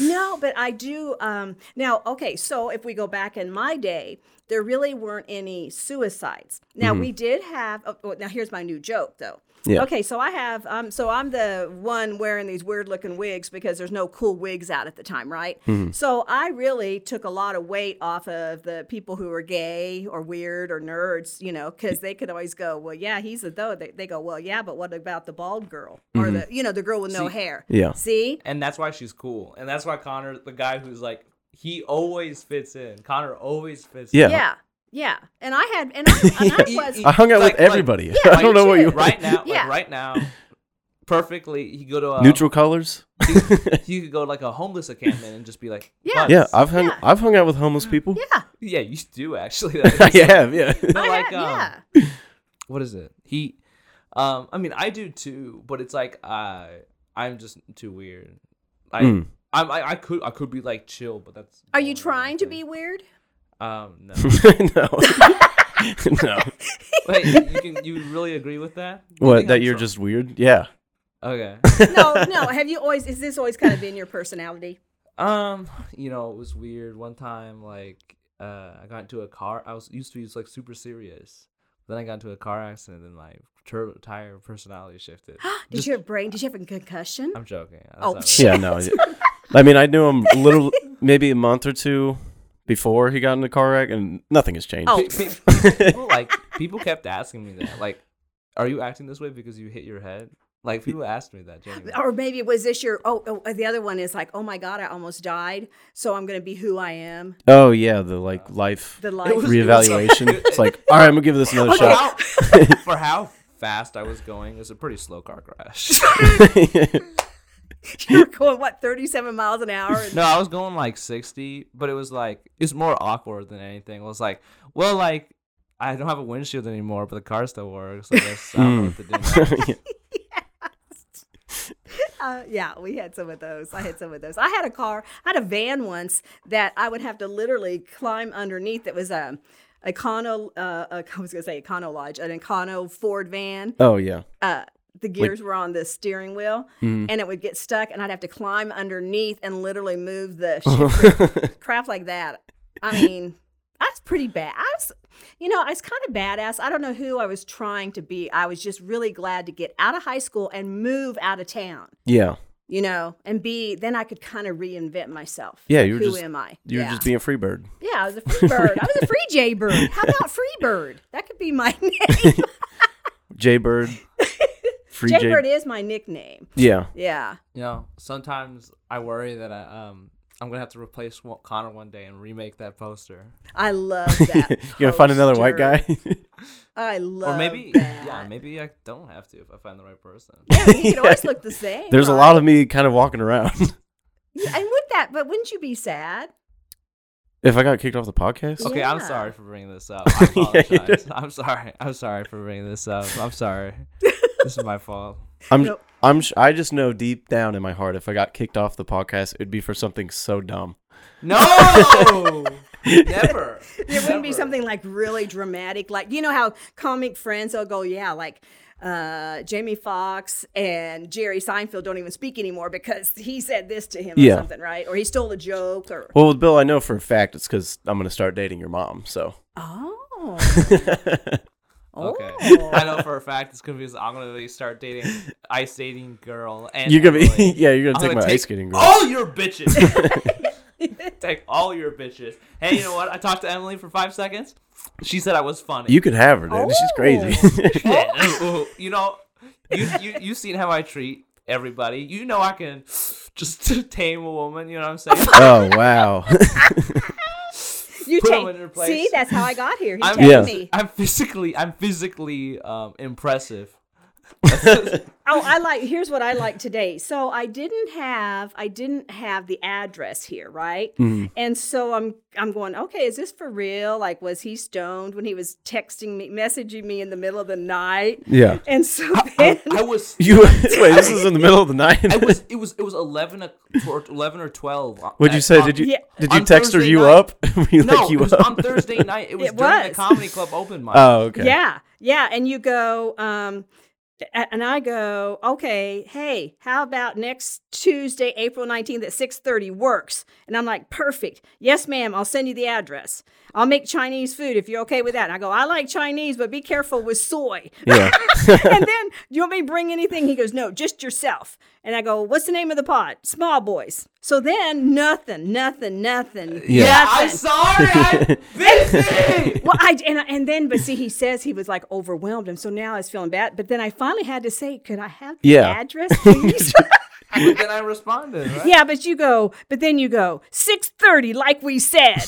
No, but I do. Um, now, okay, so if we go back in my day, there really weren't any suicides. Now we did have. Oh, oh, now here's my new joke, though. Yeah. Okay, so I have. Um, so I'm the one wearing these weird looking wigs because there's no cool wigs out at the time, right? Mm-hmm. So I really took a lot of weight off of the people who were gay or weird or nerds, you know, because mm-hmm. they could always go, well, yeah, he's a though. They, they go, well, yeah, but what about the bald girl or the, mm-hmm. you know, the girl with no See, hair? Yeah. See, and that's why she's cool. And that's why Connor, the guy who's like, he always fits in. Connor always fits Yeah. in. yeah, yeah. And I had, and I, and I was. I hung out Like- with like- everybody. Yeah, I don't know what you legit. Right now, Yeah. like right now, perfectly, You go to a neutral colors. You could go to like a homeless encampment and just be like, Yeah. "Butts." Yeah, I've hung Yeah. I've hung out with homeless people. yeah, yeah, you do actually. I have, yeah. No, I like, had- um, yeah. what is it? He, um, I mean, I do too, but it's like I, I'm just too weird. I, Mm. I'm, I, I could, I could be like chill, but that's. Are you trying to be weird? Um, no. no. no. Wait, you can, you really agree with that? You What? That I'm you're tr- just weird? Yeah. okay. No, no. Have you always? Is this always kind of been your personality? Um, you know, it was weird. One time, like, uh, I got into a car. I was used to be like super serious. Then I got into a car accident, and my turbo tire personality shifted. Did Just- you have brain? Did you have a concussion? I'm joking. That's Oh, not shit. real. Yeah, no. yeah. I mean, I knew him a little, maybe a month or two before he got in the car wreck, and nothing has changed. Oh. Pe- pe- people like people kept asking me that. Like, are you acting this way because you hit your head? Like people asked me that. Genuinely. Or maybe it was this your? Oh, oh, the other one is like, oh my god, I almost died, so I'm gonna be who I am. Oh yeah, the like life The life. was- reevaluation. it's like, all right, I'm gonna give this another For shot. how, for how fast I was going, it was a pretty slow car crash. You're going what, 37 miles an hour? And, no, I was going like 60, but it was like it's more awkward than anything. It was like, well, like I don't have a windshield anymore, but the car still works. I guess I don't know what to do. uh, yeah, we had some of those. I had some of those. I had a car. I had a van once that I would have to literally climb underneath. It was a Econo. Uh, a, I was gonna say Econo Lodge, an Econo Ford van. oh yeah. uh, the gears were on the steering wheel mm-hmm. and it would get stuck and I'd have to climb underneath and literally move the crap like that. I mean, that's pretty bad. I was, you know, I was kind of badass. I don't know who I was trying to be. I was just really glad to get out of high school and move out of town, Yeah. you know, and be, then I could kind of reinvent myself. Yeah, Like, you were who just- am I? You were yeah. just being a free bird. yeah, I was a free bird. I was a free Jay bird. How about free bird? That could be my name. Jay Bird. Free Jay Jay. bird is my nickname. Yeah. Yeah. You know, sometimes I worry that I um I'm gonna have to replace Connor one day and remake that poster. I love that. you gonna find another white guy? I love or maybe that. yeah, maybe I don't have to if I find the right person. Yeah, you can always look the same. There's a lot of me kind of walking around. Yeah, and with that, but wouldn't you be sad? if I got kicked off the podcast, Okay, I'm sorry for bringing this up. I apologize. did. I'm sorry. I'm sorry for bringing this up. I'm sorry. This is my fault. I'm Nope. I'm sh- I just know deep down in my heart if I got kicked off the podcast, it'd be for something so dumb. No, never. It wouldn't be something like really dramatic, like you know how comic friends will go, yeah, like uh, Jamie Foxx and Jerry Seinfeld don't even speak anymore because he said this to him or something, right? Or he stole a joke, or Well, Bill, I know for a fact it's because I'm gonna start dating your mom. So oh, Okay. Oh. I know for a fact it's gonna be. I'm gonna be start dating ice dating girl, and you're gonna be Emily. yeah, you're gonna I'm take gonna my take ice skating girl. all your bitches. take all your bitches. Hey, you know what? I talked to Emily for five seconds. She said I was funny. You could have her, dude. She's crazy. Oh. Yeah, ooh, ooh, you know, you you you seen how I treat everybody. You know I can just tame a woman. You know what I'm saying? oh wow. You Put 'em take. in their place. See, that's how I got here. He I'm, Yeah. me. I'm physically I'm physically um impressive. Oh, I like. Here's what I like today. So I didn't have. I didn't have the address here, right? Mhm. And so I'm. I'm going. Okay, is this for real? Like, was he stoned when he was texting me, messaging me in the middle of the night? Yeah. And so I, then, I was. You wait. This is in the middle of the night. I was. It was. It was eleven. Or eleven or twelve. on- What'd you say? on- Did you Yeah. did you on text her you night. up? we No, like it was up. on Thursday night. It was It during was. the comedy club open mic. Oh, okay. Yeah, yeah. And you go, um, a- and I go, okay, hey, how about next Tuesday, April 19th at 6:30 works? And I'm like, perfect. Yes, ma'am, I'll send you the address. I'll make Chinese food if you're okay with that. And I go, I like Chinese, but be careful with soy. Yeah. and then, do you want me to bring anything? He goes, no, just yourself. And I go, what's the name of the pot? Small Boys. So then, nothing, nothing, nothing. Yeah. Yeah, I'm sorry. I busy. Well, I and, and then, but see, he says he was like overwhelmed, and so now I was feeling bad. But then I finally had to say, "Could I have the Yeah. address, please?" but then I responded. Right? yeah, but you go, but then you go six thirty, like we said.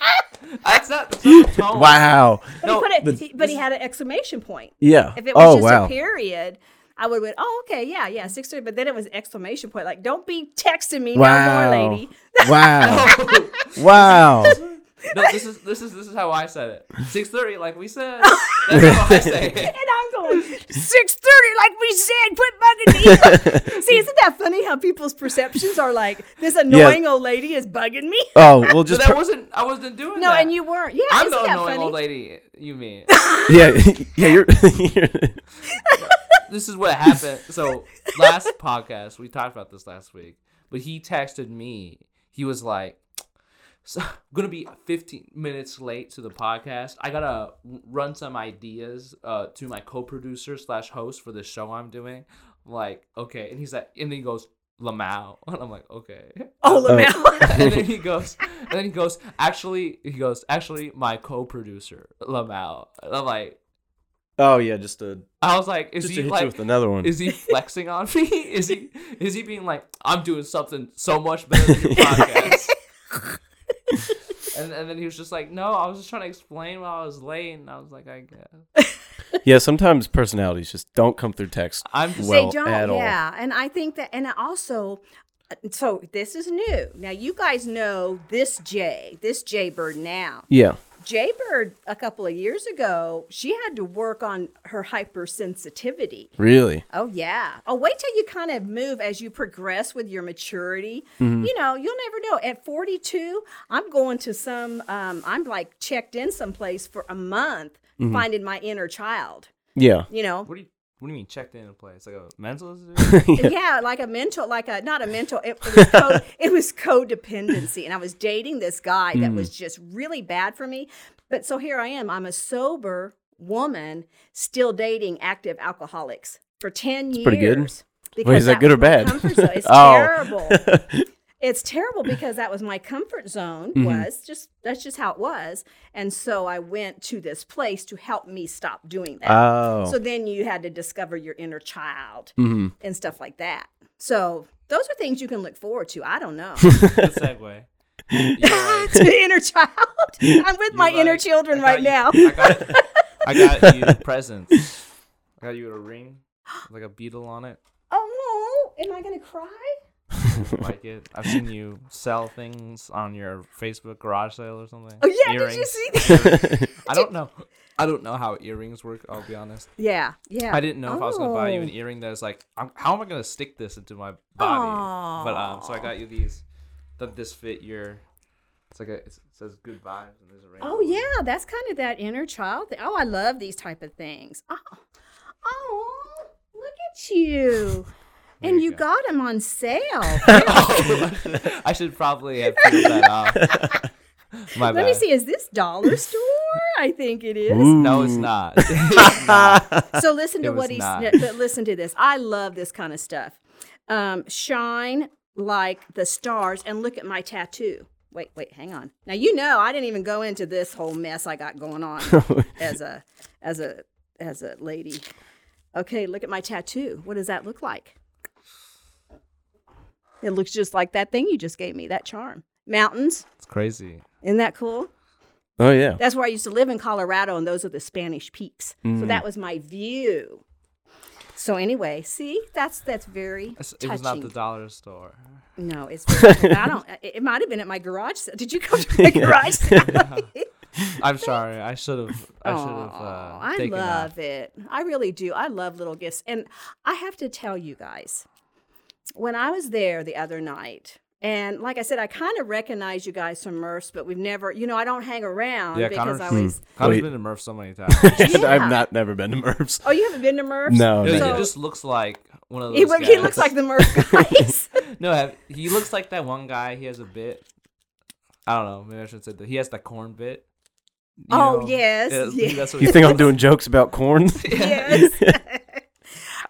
That's not that's not the tone. Wow. but, No, he, put it, but he, but he had an exclamation point. Yeah. If it oh, was oh just wow. a period, I would have went, "Oh, okay, yeah, yeah, six thirty. But then it was exclamation point, like, "Don't be texting me Wow. no more, lady." Wow. wow. No, this is this is this is how I said it. Six thirty, like we said. That's how I say it. And I'm going six thirty, like we said. Quit bugging me. See, isn't that funny how people's perceptions are like this annoying old lady is bugging me? Oh well, But just that per- wasn't. I wasn't doing No, that. and you weren't. Yeah, I'm isn't the that annoying funny? old lady. You mean? yeah, yeah. You're. you're this is what happened. So last podcast we talked about this last week, but he texted me. He was like, so, "I'm gonna be 15 minutes late to the podcast. I gotta run some ideas uh, to my co-producer slash host for the show I'm doing." I'm like, okay, and he's like, and then he goes. Lamau, and I'm like, okay. Oh, Lamau. and then he goes, and then he goes, actually, he goes, actually, my co-producer, Lamau. And I'm like, oh yeah, just to I was like, is just he to hit like, you with another one. is he flexing on me? Is he is he being like, I'm doing something so much better than your podcast? And and then he was just like, No, I was just trying to explain why I was late, and I was like, I guess yeah, sometimes personalities just don't come through text. I'm just Well, they don't. at all. yeah, and I think that, and I also, uh, so this is new. Now you guys know this Jay, this Jay Bird now. Yeah. Jay Bird a couple of years ago, she had to work on her hypersensitivity. Really. Oh yeah. Oh, wait till you kind of move as you progress with your maturity. Mm-hmm. You know, you'll never know. At 42, I'm going to some. Um, I'm like checked in someplace for a month, Mm-hmm. finding my inner child. Yeah. You know, what do you what do you mean checked in a place like a mental institution? yeah. like a mental, like a not a mental. It, it was co- it was codependency, and I was dating this guy that mm. was just really bad for me. But so here I am. I'm a sober woman still dating active alcoholics for ten years. pretty good. Wait, is that good or bad? It's Oh. terrible. It's terrible because that was my comfort zone. Mm-hmm. Was just that's just how it was, and so I went to this place to help me stop doing that. Oh. So then you had to discover your inner child mm-hmm. and stuff like that. So those are things you can look forward to. I don't know. Good segue. You're like- to the inner child. I'm with my you're inner like, children I right now. I got, I got you presents. I got you a ring, like a beetle on it. Oh no! Am I gonna cry? like it. I've seen you sell things on your Facebook garage sale or something. Oh yeah, did you Earrings. see that? I don't know. I don't know how earrings work. I'll be honest. yeah, yeah. I didn't know if I was gonna buy you an Oh. earring that's like, I'm, how am I gonna stick this into my body? But um, so I got you these. That this fit your. It's like a. It says good vibes and there's a ring. Oh yeah, that's kind of that inner child thing. Oh, I love these type of things. Oh, oh, look at you. There and you you go. got them on sale. I should probably have figured that out. My Let me see. Is this dollar store? I think it is. No, it's not. It's not. So listen to It what he's. not. But listen to this. I love this kind of stuff. Um, shine like the stars, and look at my tattoo. Wait, wait, hang on. Now you know I didn't even go into this whole mess I got going on as a as a as a lady. Okay, look at my tattoo. What does that look like? It looks just like that thing you just gave me. That charm. Mountains. It's crazy. Isn't that cool? oh yeah. That's where I used to live in Colorado, and those are the Spanish peaks. So that was my view So anyway, see, that's that's very It's- touching. It was not the dollar store. No, it's. Very, I don't. It, it might have been at my garage. sale. Did you come to my garage? sale? I'm sorry. I should have. I should have. Aw, Uh, I love off. it. I really do. I love little gifts. And I have to tell you guys, when I was there the other night, and like I said, I kind of recognize you guys from Murph's, but we've never, you know, I don't hang around Yeah, because Connor's- I always. Hmm. Connor's Wait. been to Murph so many times. Yeah. I've not never been to Murph's. Oh, you haven't been to Murph's? No, Dude, no. he just looks like one of those. He, look, he looks like the Murph guys. No, he looks like that one guy. He has a bit. I don't know. Maybe I should say that. He has the corn bit. You Oh, know? yes, Yeah, yes. That's what You think I'm doing jokes about corn? yes.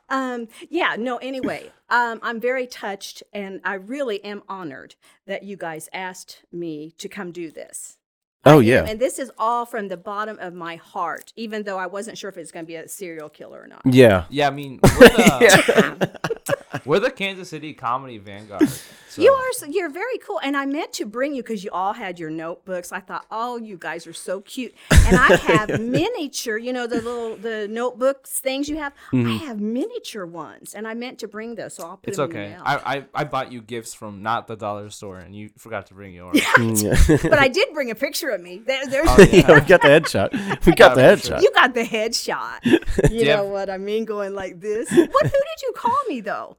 Um, yeah, no, anyway, um, I'm very touched and I really am honored that you guys asked me to come do this. Oh yeah. And this is all from the bottom of my heart, even though I wasn't sure if it's going to be a serial killer or not. Yeah. Yeah, I mean, we're the, we're the Kansas City comedy vanguard. So. You are so, you're very cool, and I meant to bring you because you all had your notebooks. I thought, oh, you guys are so cute, and I have miniature, you know, the little the notebooks things you have. Mm-hmm. I have miniature ones, and I meant to bring those, so I'll put It's them in okay. the mail. I, I I bought you gifts from not the dollar store, and you forgot to bring yours. Yeah. but I did bring a picture of me. There, there's Oh, yeah. Yeah, we got the headshot. We got the Yeah, sure. headshot. you got the headshot. You Yeah. know what I mean? Going like this. What? Who did you call me though?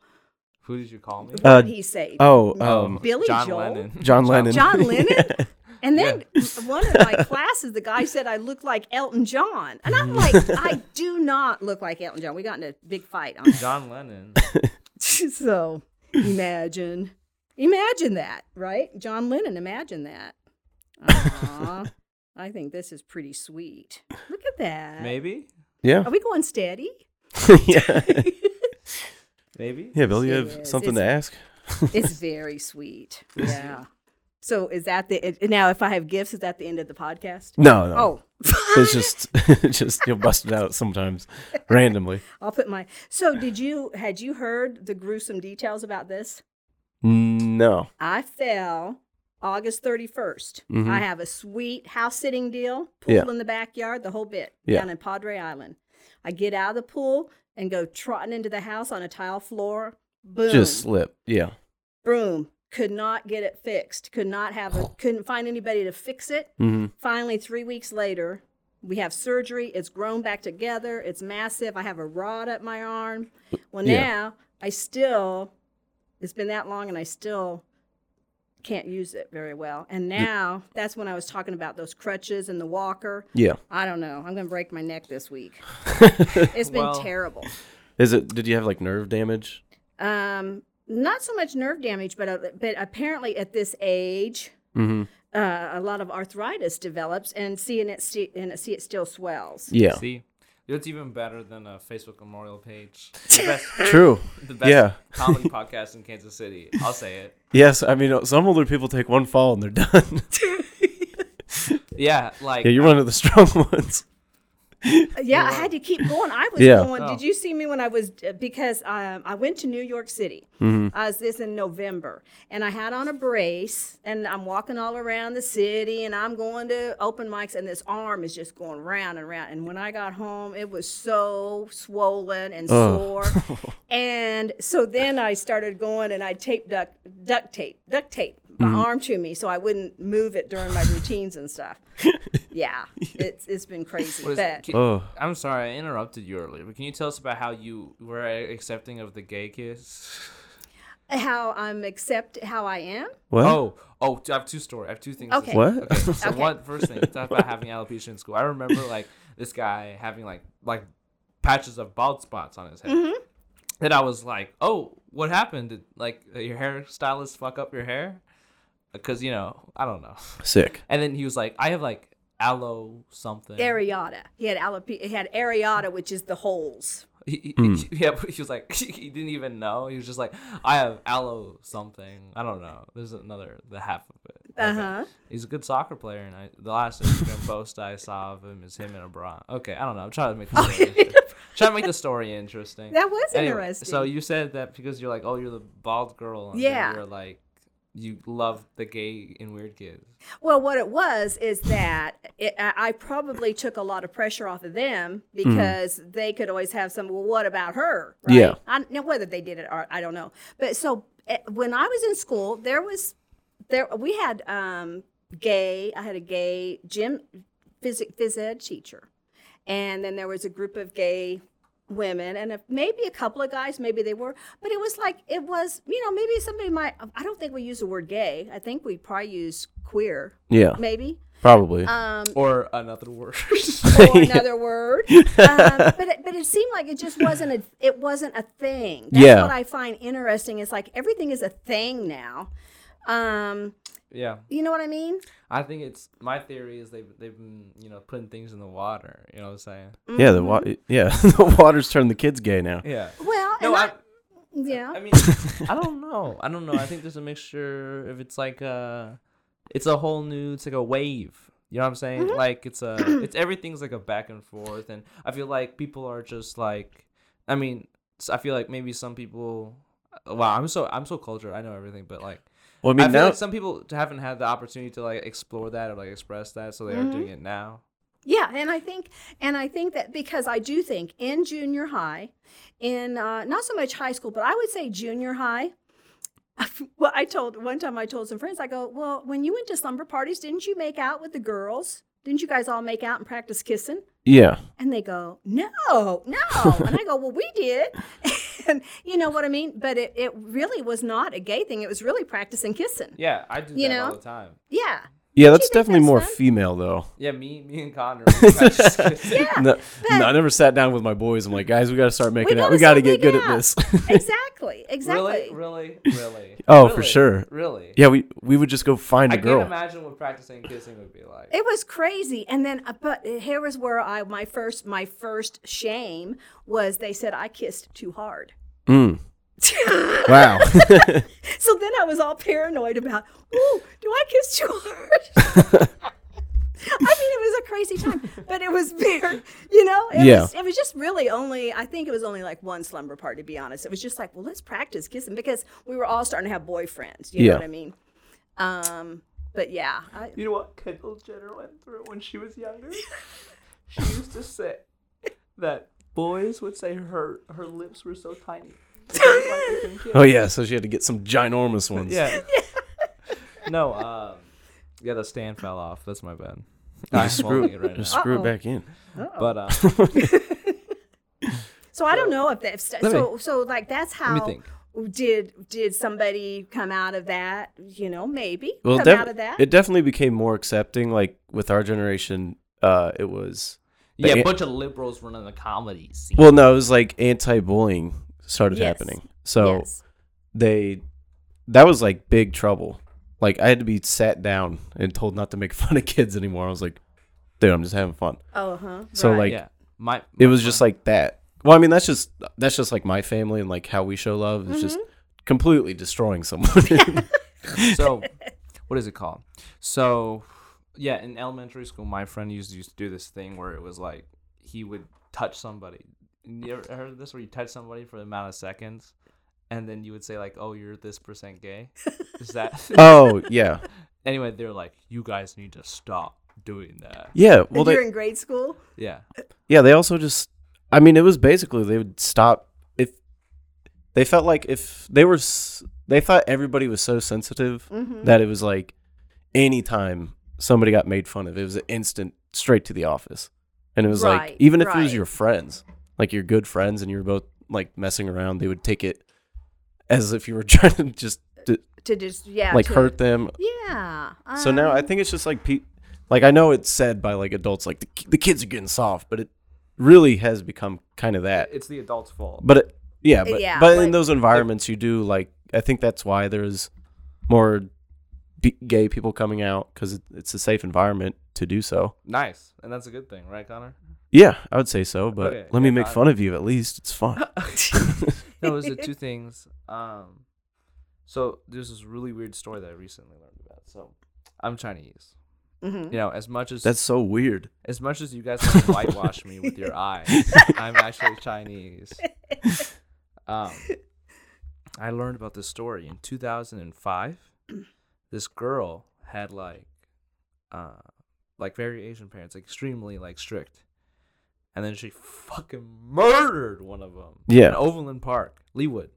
Who did you call me? What Uh, did he say? Oh, um, Billy John Joel? Lennon. John Lennon. John Lennon. And then one of my classes, the guy said I look like Elton John, and I'm like, I do not look like Elton John. We got in a big fight on it. John Lennon. so imagine, imagine that, right? John Lennon, imagine that. Aw, I think this is pretty sweet. Look at that. Maybe. Yeah. Are we going steady? yeah. Maybe. Yeah, Bill, you Yes, have it something is. to ask? It's very sweet. Yeah. So is that the now? If I have gifts, is that the end of the podcast? No, no. Oh, It's just, just you'll bust it out sometimes, randomly. I'll put my. So did you had you heard the gruesome details about this? No. I fell August 31st. Mhm. I have a sweet house sitting deal, pool Yeah. in the backyard, the whole bit Yeah. down in Padre Island. I get out of the pool and go trotting into the house on a tile floor. Boom. Just slip. Yeah. boom. Could not get it fixed. Could not have a, couldn't find anybody to fix it. hmm Finally, three weeks later, we have surgery. It's grown back together. It's massive. I have a rod up my arm. Well, Yeah. now I still, it's been that long and I still can't use it very well. And now that's when I was talking about those crutches and the walker. Yeah. I don't know. I'm going to break my neck this week. It's been Well- terrible. Is it? Did you have like nerve damage? Um, not so much nerve damage, but uh, but apparently at this age, Mm-hmm. uh, a lot of arthritis develops, and seeing it see, and see it still swells. Yeah. See, it's even better than a Facebook memorial page. The best, True. the best Yeah. comedy podcast in Kansas City. I'll say it. Yes. I mean, some older people take one fall and they're done. Yeah, like yeah, you're one of the strong ones. Yeah, I had to keep going. I was Yeah. going. Oh. Did you see me when I was uh, because um, I went to New York City. Mm-hmm. I was this in November, and I had on a brace, and I'm walking all around the city, and I'm going to open mics, and this arm is just going round and round. And when I got home, it was so swollen and Oh. sore. and so then I started going, and I taped duct duct tape duct tape my Mm-hmm. arm to me so I wouldn't move it during my routines and stuff. yeah, it's it's been crazy. What is- but can- Oh. I'm sorry, I interrupted you earlier, but can you tell us about how you were accepting of the gay kiss? how I'm accept how I am. What? Oh, oh, I have two stories. I have two things. Okay. What? Okay, so Okay. one first thing, talk about having alopecia in school. I remember like this guy having like like patches of bald spots on his head. Mm-hmm. And I was like, "Oh, what happened? Did like your hairstylist fuck up your hair?" Because you know, I don't know. Sick. And then he was like, "I have like aloe something." Areata. He had alope- He had areata, which is the holes. He, he, Hmm. yeah, he was like, he didn't even know. He was just like, I have aloe something. I don't know. There's another, the half of it. Uh Okay. huh. He's a good soccer player, and I, the last Instagram post I saw of him is him in a bra. Okay, I don't know. I'm trying to make the story, interesting. trying to make the story interesting. That was Anyway, interesting. So you said that because you're like, oh, you're the bald girl. Yeah. You're like, you love the gay and weird kids. Well, what it was is that it, I I probably took a lot of pressure off of them because they could always have some. Well, what about her? Right? Yeah. I, now, whether they did it or I don't know. But so eh, when I was in school, there was there we had um, gay. I had a gay gym phys, phys ed teacher, and then there was a group of gay women and a, maybe a couple of guys maybe they were but it was like it was you know maybe somebody might i don't think we use the word gay. I think we probably use queer. Yeah, maybe. Probably. um Or another word. or another word. Um, but it, but it seemed like it just wasn't a it wasn't a thing. That's Yeah. what i find interesting. Is like everything is a thing now um yeah. you know what i mean I think it's my theory is they've they've been you know putting things in the water. You know what I'm saying? yeah, the wa- yeah, the water's turned the kids gay now. Yeah. well No, and I, I, yeah I mean, I don't know. I don't know. I think there's a mixture. If it's like a, it's a whole new. It's like a wave. You know what I'm saying? Mm-hmm. Like it's a. It's everything's like a back and forth, and I feel like people are just like. I mean, I feel like maybe some people. Wow, I'm so I'm so cultured. I know everything, but like Well, I I, mean feel now, like some people haven't had the opportunity to like explore that or like express that, so they are doing it now. Yeah, and I think and I think that because I do think in junior high, in uh, not so much high school, but I would say junior high. well, I told one time I told some friends, I go, well, when you went to slumber parties, didn't you make out with the girls? Didn't you guys all make out and practice kissing? yeah, And they go, no, no. and I go, well, we did. and you know what I mean? But it, it really was not a gay thing. It was really practicing kissing. Yeah, I do You that know? all the time. Yeah. Yeah. That's definitely that's more fun? female though. Yeah, me, me and Connor. we. Yeah. No, no, I never sat down with my boys. I'm like, guys, we got to start making out. gotta We got to get good making at this. exactly. Exactly. Really, really, really. Oh, for sure. Really. yeah, we we would just go find I a girl. I can't imagine what practicing kissing would be like. It was crazy, and then uh, but here was where I my first my first shame was they said I kissed too hard. Mm. Wow. So then I was all paranoid about, ooh, do I kiss too hard? I mean, it was a crazy time, but it was very, you know, it Yeah. was it was just really only I think it was only like one slumber party to be honest. It was just like, well, let's practice kissing because we were all starting to have boyfriends. You Yeah. know what I mean? Um, but yeah, I, You know what Kendall Jenner went through when she was younger? She used to say that boys would say her her lips were so tiny. It was like they couldn't kiss. oh yeah, so she had to get some ginormous ones. Yeah. no, um, yeah, the stand fell off. That's my bad. You I'm just screw, it right just now. screw Uh-oh. it back in. But uh, so I don't know if that st- Let me- so so like that's let me how think. did did somebody come out of that? You know, maybe Well, come def- out of that. it definitely became more accepting. Like with our generation, uh, it was Yeah, a bunch of liberals running the comedy scene. well, no, it was like anti-bullying started Yes. happening. So yes. they that was like big trouble. Like I had to be sat down and told not to make fun of kids anymore. I was like, dude, I'm just having fun. Oh, huh. So, right. like, yeah, my, It my was just like that. Well, I mean, that's just that's just like my family and like how we show love. It's just mm-hmm. completely destroying someone. so what is it called so yeah in elementary school my friend used used to do this thing where it was like he would touch somebody you ever heard this where you touch somebody for the amount of seconds and then you would say like oh you're this percent gay is that oh yeah, anyway they're like you guys need to stop doing that yeah. Well, and you're in grade school. yeah yeah they also just. I mean, it was basically they would stop if they felt like if they were they thought everybody was so sensitive Mm-hmm. that it was like anytime somebody got made fun of, it was an instant straight to the office. And it was like even if it was your friends, like your good friends and you were both like messing around, they would take it as if you were trying to just to, To just yeah, like to- hurt them. Yeah. So now I um, think it's just like pe- like I know it's said by like adults like the, the kids are getting soft, but it really has become kind of that. it's the adult's fault But it, yeah, but Yeah, but, but- in those environments, you do like. I think that's why there's more b- gay people coming out because it, it's a safe environment to do so. nice and that's a good thing right connor Yeah, I would say so. But Okay, let me make I- fun of you at least. It's fun. no, it was the two things. Um, so there's this really weird story that I recently learned about. So I'm Chinese. mhm. You know, as much as That's so weird. as much as you guys want to whitewash me with your eyes, I'm actually Chinese. Um, I learned about this story in 2005. this girl had like, uh, like very Asian parents, like extremely like strict, and then she fucking murdered one of them. Yeah. in Overland Park, Leawood,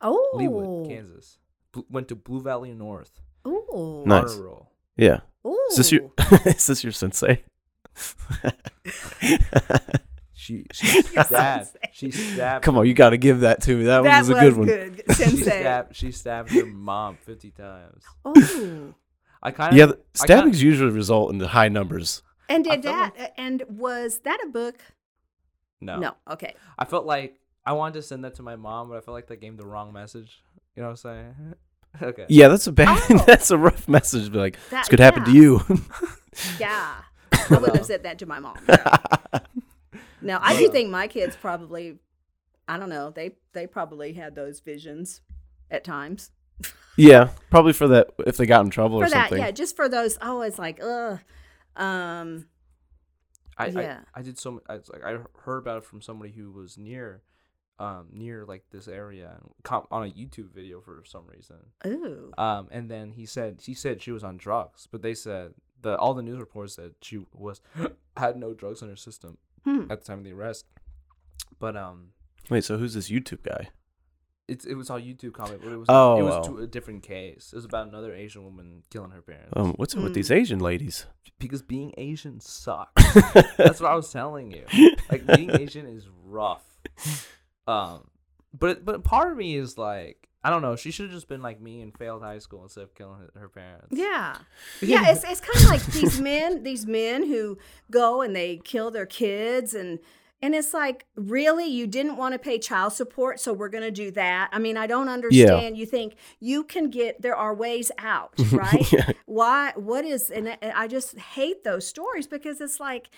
Oh, Leawood, Kansas. Bl- went to Blue Valley North. Ooh. Nice. Roll. Yeah. Ooh. Is this your is this your sensei? She she stabbed. She stabbed. Come on, you got to give that to me. That, that one was a good one. good, She Sensei. stabbed. She stabbed her mom fifty times. Ooh. I kind of Yeah, the- stabbings usually result in the high numbers. And did felt that? and was that a book? No. No. Okay. I felt like I wanted to send that to my mom, but I felt like that gave the wrong message. You know what I'm saying? okay. Yeah, that's a bad. Oh. that's a rough message. to Be like, That- this could happen to you. Yeah. I wouldn't have said that to my mom. No, I do think my kids probably, I don't know, they they probably had those visions at times. yeah, probably for that if they got in trouble or that, something. yeah, just for those. Oh, it's like, ugh. Um, I, Yeah. I I did so. m- I, it's like I heard about it from somebody who was near, um, near like this area and com- on a YouTube video for some reason. ooh. Um, and then he said he said she was on drugs, but they said the all the news reports said she was had no drugs in her system Hmm. at the time of the arrest. But um, Wait, so who's this YouTube guy? It's it was on YouTube comment, but it was Oh, it was oh. to a different case. It was about another Asian woman killing her parents. Um, what's it with Hmm. these Asian ladies? because being Asian sucks. That's what I was telling you. Like being Asian is rough. Um, but but part of me is like I don't know. She should have just been like me and failed high school instead of killing her, her parents. Yeah. Yeah, it's it's kind of like these men, these men who go and they kill their kids and and it's like, really you didn't want to pay child support, so we're going to do that. I mean, I don't understand. You think you can get there are ways out, right? Yeah. Why what is and I- I just hate those stories because it's like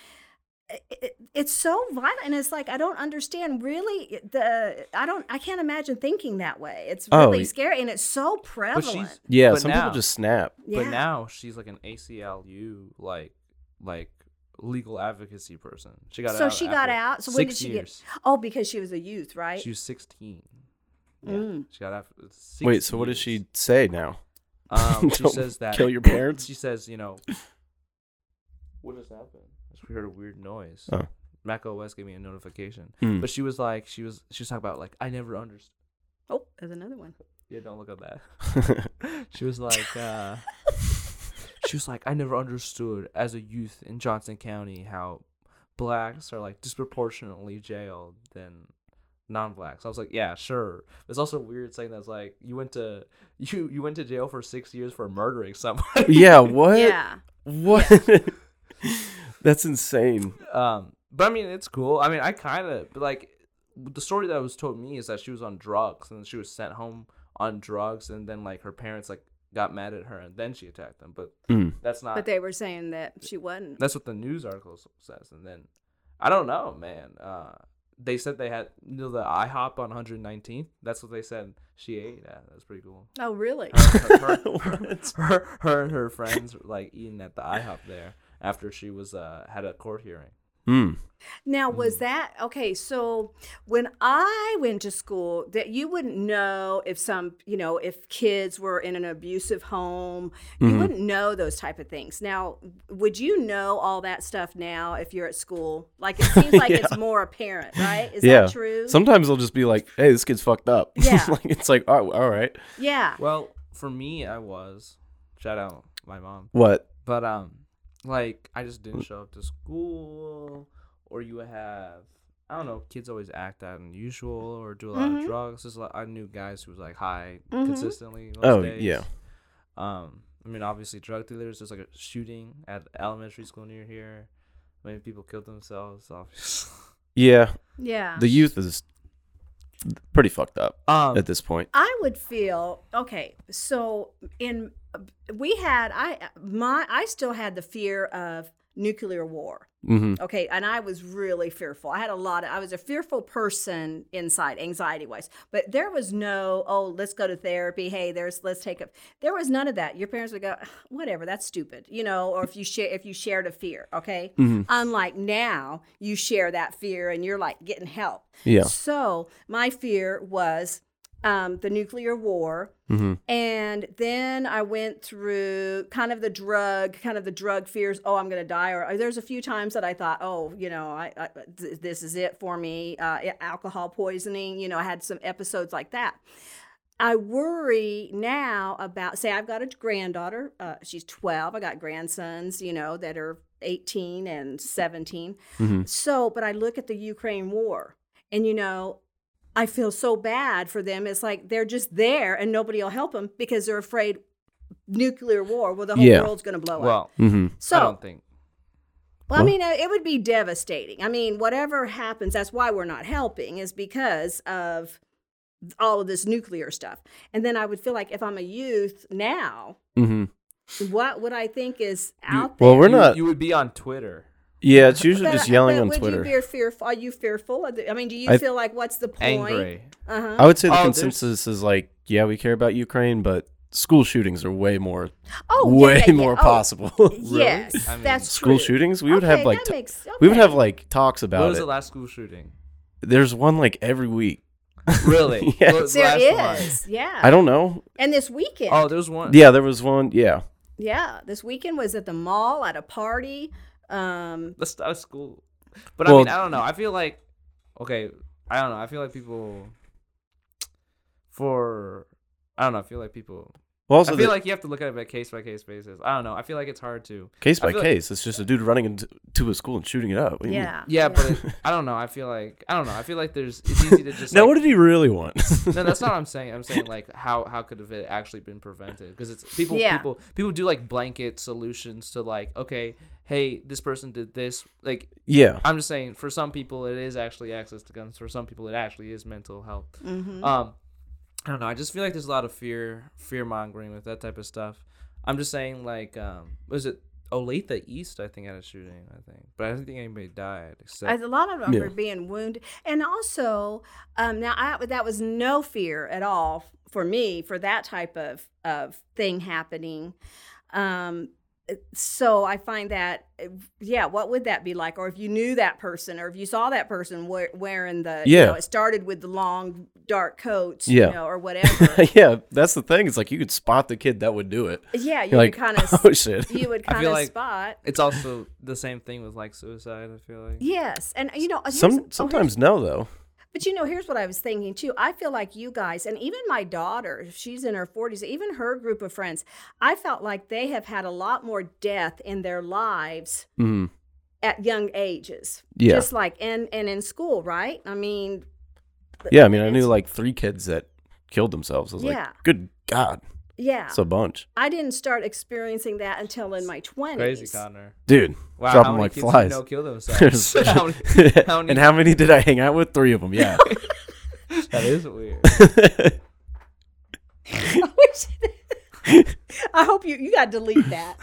it- it, it's so violent and it's like i don't understand really the i don't i can't imagine thinking that way it's Oh, really y- scary and it's so prevalent Yeah, But some now- people just snap. yeah. But now she's like an ACLU like like legal advocacy person. She got So out. she got out. So when did six she get- Oh, because she was a youth, right? She was sixteen. Yeah, Mm. she got out. for Six Wait, so what does she say now? Um, she Don't says that kill your parents? She says, you know, what just happened? I just heard a weird noise. Oh. Mac OS gave me a notification, Hmm. but she was like, she was she was talking about like I never understood. oh, there's another one. Yeah, don't look at that. she was like, uh, she was like, I never understood as a youth in Johnson County how blacks are like disproportionately jailed than non-blacks. I was like, yeah, sure. It's also weird saying that's like you went to you you went to jail for six years for murdering someone. yeah, what? Yeah. What? That's insane. Um, but I mean, it's cool. I mean, I kind of like the story that was told me is that she was on drugs and she was sent home on drugs, and then like her parents like got mad at her, and then she attacked them. But Mm. that's not. But they were saying that she wasn't. that's what the news article says, and then I don't know, man. Uh, they said they had you know the IHOP on 119th. That's what they said she ate at. That's pretty cool. Oh, really? Her, her, her, her, her and her friends were like eating at the IHOP there after she was uh had a court hearing. Mm. Now, was that okay? So, when I went to school, that you wouldn't know if some, you know, if kids were in an abusive home, you Mhm. wouldn't know those type of things. Now, would you know all that stuff now if you're at school? Like it seems like it's more apparent, right? Is yeah. that true? Sometimes they'll just be like, "Hey, this kid's fucked up." Yeah. like it's like, "Oh, all right." yeah. Well, for me, I was shout out my mom, What? but um, like I just didn't show up to school, or you have I don't know, kids always act out unusual or do a lot Mhm. of drugs. There's a lot, I knew guys who was like high Mhm. consistently. Most Oh, days. yeah. Um, I mean, obviously drug dealers. There's like a shooting at elementary school near here. Many people killed themselves. Obviously. Yeah, Yeah. the youth is pretty fucked up Um, at this point. I would feel okay. So in we had I my I still had the fear of nuclear war. hmm Okay, and I was really fearful. I had a lot of I was a fearful person inside, anxiety wise. But there was no, oh, let's go to therapy. Hey, there's let's take a there was none of that. Your parents would go, whatever, that's stupid, you know, or if you share if you shared a fear, okay? Mhm. Unlike now, you share that fear and you're like getting help. Yeah. So my fear was um, the nuclear war. hmm And then I went through kind of the drug, kind of the drug fears. Oh, I'm going to die. Or there's a few times that I thought, oh, you know, I, I th- this is it for me. Uh, alcohol poisoning. You know, I had some episodes like that. I worry now about, say, I've got a granddaughter. Uh, she's 12. I got grandsons, you know, that are 18 and 17. hmm So, but I look at the Ukraine war and, you know, I feel so bad for them. It's like they're just there and nobody will help them because they're afraid nuclear war, well, the whole Yeah. world's going to blow up. Well, hmm So, I don't think. well, I mean, uh, it would be devastating. I mean, whatever happens, that's why we're not helping, is because of all of this nuclear stuff. And then I would feel like if I'm a youth now, mm-hmm. what would I think is You- out there? Well, we're you, not. You would be on Twitter, Yeah, it's usually But- just yelling but on would Twitter. You be fearful? Are you fearful? The, I mean, do you I- feel like what's the point? angry. Uh huh. I would say the Oh, there's- consensus is like, yeah, we care about Ukraine, but school shootings are way more, Oh, way yeah, yeah. more Oh, possible. Yes, I mean, that's school true. shootings, we would Okay, have like that t- makes- we would have like talks about. What was it. the last school shooting? There's one like every week. Really? Yes. What was the There last one? yeah. I don't know. And this weekend, Oh, there was one. Yeah, there was one. Yeah, yeah, this weekend was at the mall at a party. Um, That's not a school. But I mean, I don't know. I feel like, okay, I don't know. I feel like people, for, I don't know. I feel like people. Well, also I feel the- like you have to look at it by case by case basis. I don't know. I feel like it's hard to. case by feel like- case. It's just a dude running into to a school and shooting it up. What do you mean? yeah, Yeah, but it, I don't know. I feel like I don't know. I feel like there's it's easy to just. now, like, what did he really want? no, that's not what I'm saying. I'm saying like how how could have it actually been prevented? Because it's people Yeah. people people do like blanket solutions to like okay, hey, this person did this. Like yeah, I'm just saying for some people it is actually access to guns. For some people it actually is mental health. Mhm. Um, I don't know. I just feel like there's a lot of fear fear mongering with that type of stuff. I'm just saying like um was it Olathe East I think had a shooting I think, but I don't think anybody died except As a lot of them Yeah. are being wounded, and also um, now I, that was no fear at all for me for that type of of thing happening. Um, so I find that, uh, yeah, what would that be like? Or if you knew that person, or if you saw that person we- wearing the, you Yeah. know, it started with the long dark coats, Yeah. you know, or whatever. yeah. That's the thing. It's like you could spot the kid that would do it. yeah, you You're like, would kind of, oh shit. you would kind of like- spot. it's also the same thing with like suicide. I feel like Yes, and you know, oh, Some here's- sometimes no though. But you know, here's what I was thinking too. I feel like you guys, and even my daughter, she's in her 40s, even her group of friends, I felt like they have had a lot more death in their lives hmm at young ages. Yeah. Just like and and in school, right? I mean, Yeah, I mean, I knew like three kids that killed themselves. I was Yeah. like, good God, yeah. it's a bunch, I didn't start experiencing that until in my 20s. crazy Connor. dude. Wow, Drop how 'em many like kids flies. you know kill themselves? How many, how many- and how many did I hang out with? Three of them. Yeah. that is weird. I hope you you got to delete that.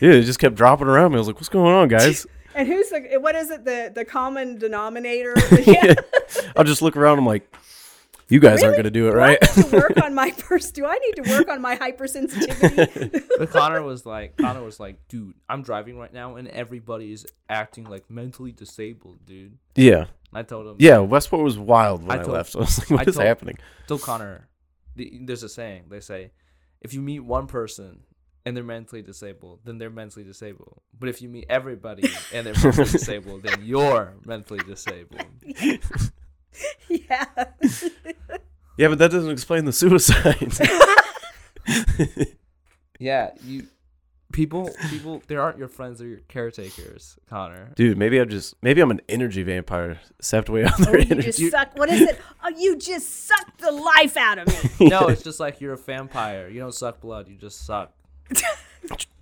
yeah, it just kept dropping around me. I was like, what's going on, guys? and who's the what is it the the common denominator? yeah. I'll just look around. I'm like, you guys aren't gonna do it, Do right? I need to work on my purse. Do I need to work on my hypersensitivity? But Connor was like, Connor was like, dude, I'm driving right now, and everybody is acting like mentally disabled, dude. yeah, I told him, yeah. Westport was wild when I I, told- left. I was like, what I is told- happening? told Connor, the, there's a saying. They say, if you meet one person and they're mentally disabled, then they're mentally disabled. But if you meet everybody and they're mentally disabled, then you're mentally disabled. yeah. Yeah, but that doesn't explain the suicide. Yeah, you people people they aren't your friends, they're your caretakers, Connor. Dude, maybe I'm just maybe I'm an energy vampire sapped away on their Oh, you energy. just suck. What is it? Oh, you just suck the life out of me. No, it's just like you're a vampire. You don't suck blood, you just suck.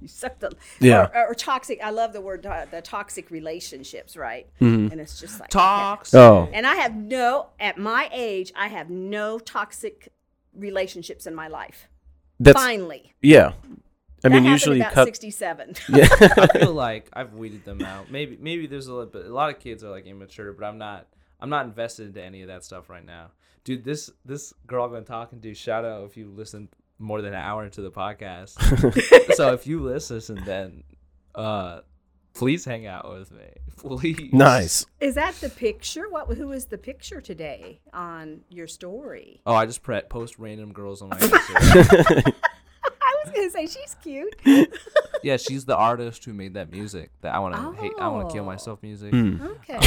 You suck the Yeah. or, or toxic. I love the word uh, the toxic relationships, right? Mm-hmm. And it's just like Talks. Oh. And I have no at my age. I have no toxic relationships in my life. That's Finally, yeah. I That mean, usually about cut. sixty-seven. Yeah. I feel like I've weeded them out. Maybe maybe there's a little bit. A lot of kids are like immature, but I'm not. I'm not invested into any of that stuff right now, dude. This this girl I've been talking to. Shout out if you listened more than an hour into the podcast. so if you listen, then uh, Please hang out with me. Please. Nice. Is that the picture? What? Who is the picture today on your story? Oh, I just pre- post random girls on my Instagram. I was gonna say she's cute. yeah, she's the artist who made that music. That I want to hate. I want to kill Oh. myself. Music. Hmm. Okay.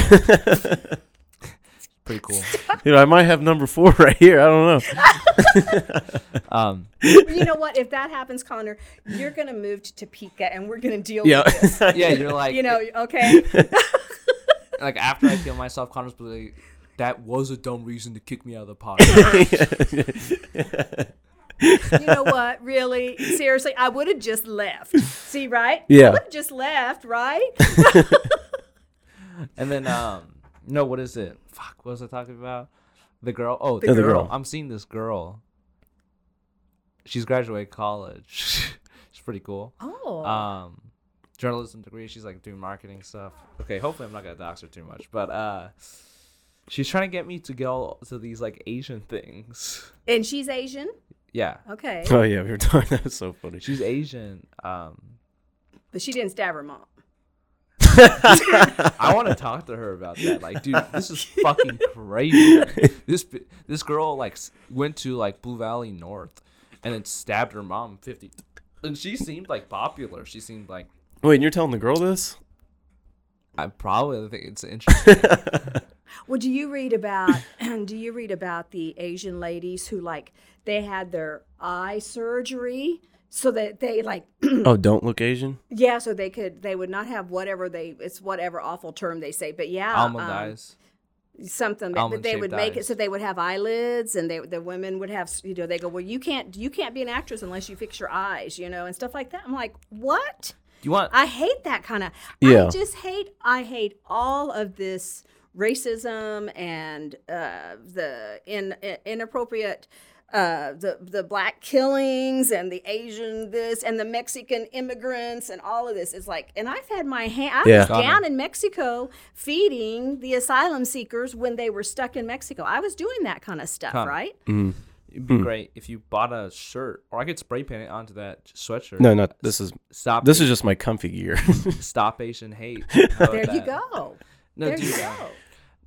Pretty cool. You know, I might have number four right here. I don't know. Um, you know what? If that happens, Connor, you're gonna move to Topeka, and we're gonna deal Yeah. with this. yeah, you're like, You know, okay? like after I kill myself, Connor's like, that was a dumb reason to kick me out of the podcast. you know what? Really, seriously, I would have just left. See, right? Yeah. I would have just left, right? and then, um, no, what is it? Fuck, what was I talking about? The girl. Oh, The the, girl. girl. I'm seeing this girl. She's graduated college. She's pretty cool. Oh. um journalism degree she's like doing marketing stuff okay hopefully i'm not gonna dox her too much but uh she's trying to get me to go to these like asian things and she's Asian. yeah Okay. Oh yeah, we were talking. That was so funny. she's asian um But she didn't stab her mom. i want to talk to her about that. Like dude this is fucking crazy. This this girl like went to like blue valley north and then stabbed her mom 50 and she seemed like popular. She seemed like Wait, and you're telling the girl this? i probably think it's interesting. Well, do you read about do you read about the Asian ladies who like they had their eye surgery so that they like oh, don't look Asian. yeah, so they could they would not have whatever they it's whatever awful term they say, but yeah, almond um, eyes something that but they would make it so they would have eyelids and they the women would have you know they go well you can't you can't be an actress unless you fix your eyes you know and stuff like that. I'm like what? You want i hate that kind of Yeah. i just hate i hate all of this racism and uh, the in, inappropriate uh, the the black killings and the Asian this and the Mexican immigrants and all of this is like and I've had my hand I Yeah. was down in Mexico feeding the asylum seekers when they were stuck in Mexico. I was doing that kind of stuff, Huh. right? It'd be great if you bought a shirt, or I could spray paint it onto that sweatshirt. No, not this is Stop. this is just my comfy gear. stop Asian hate. How about There you go. No, there dude, you go.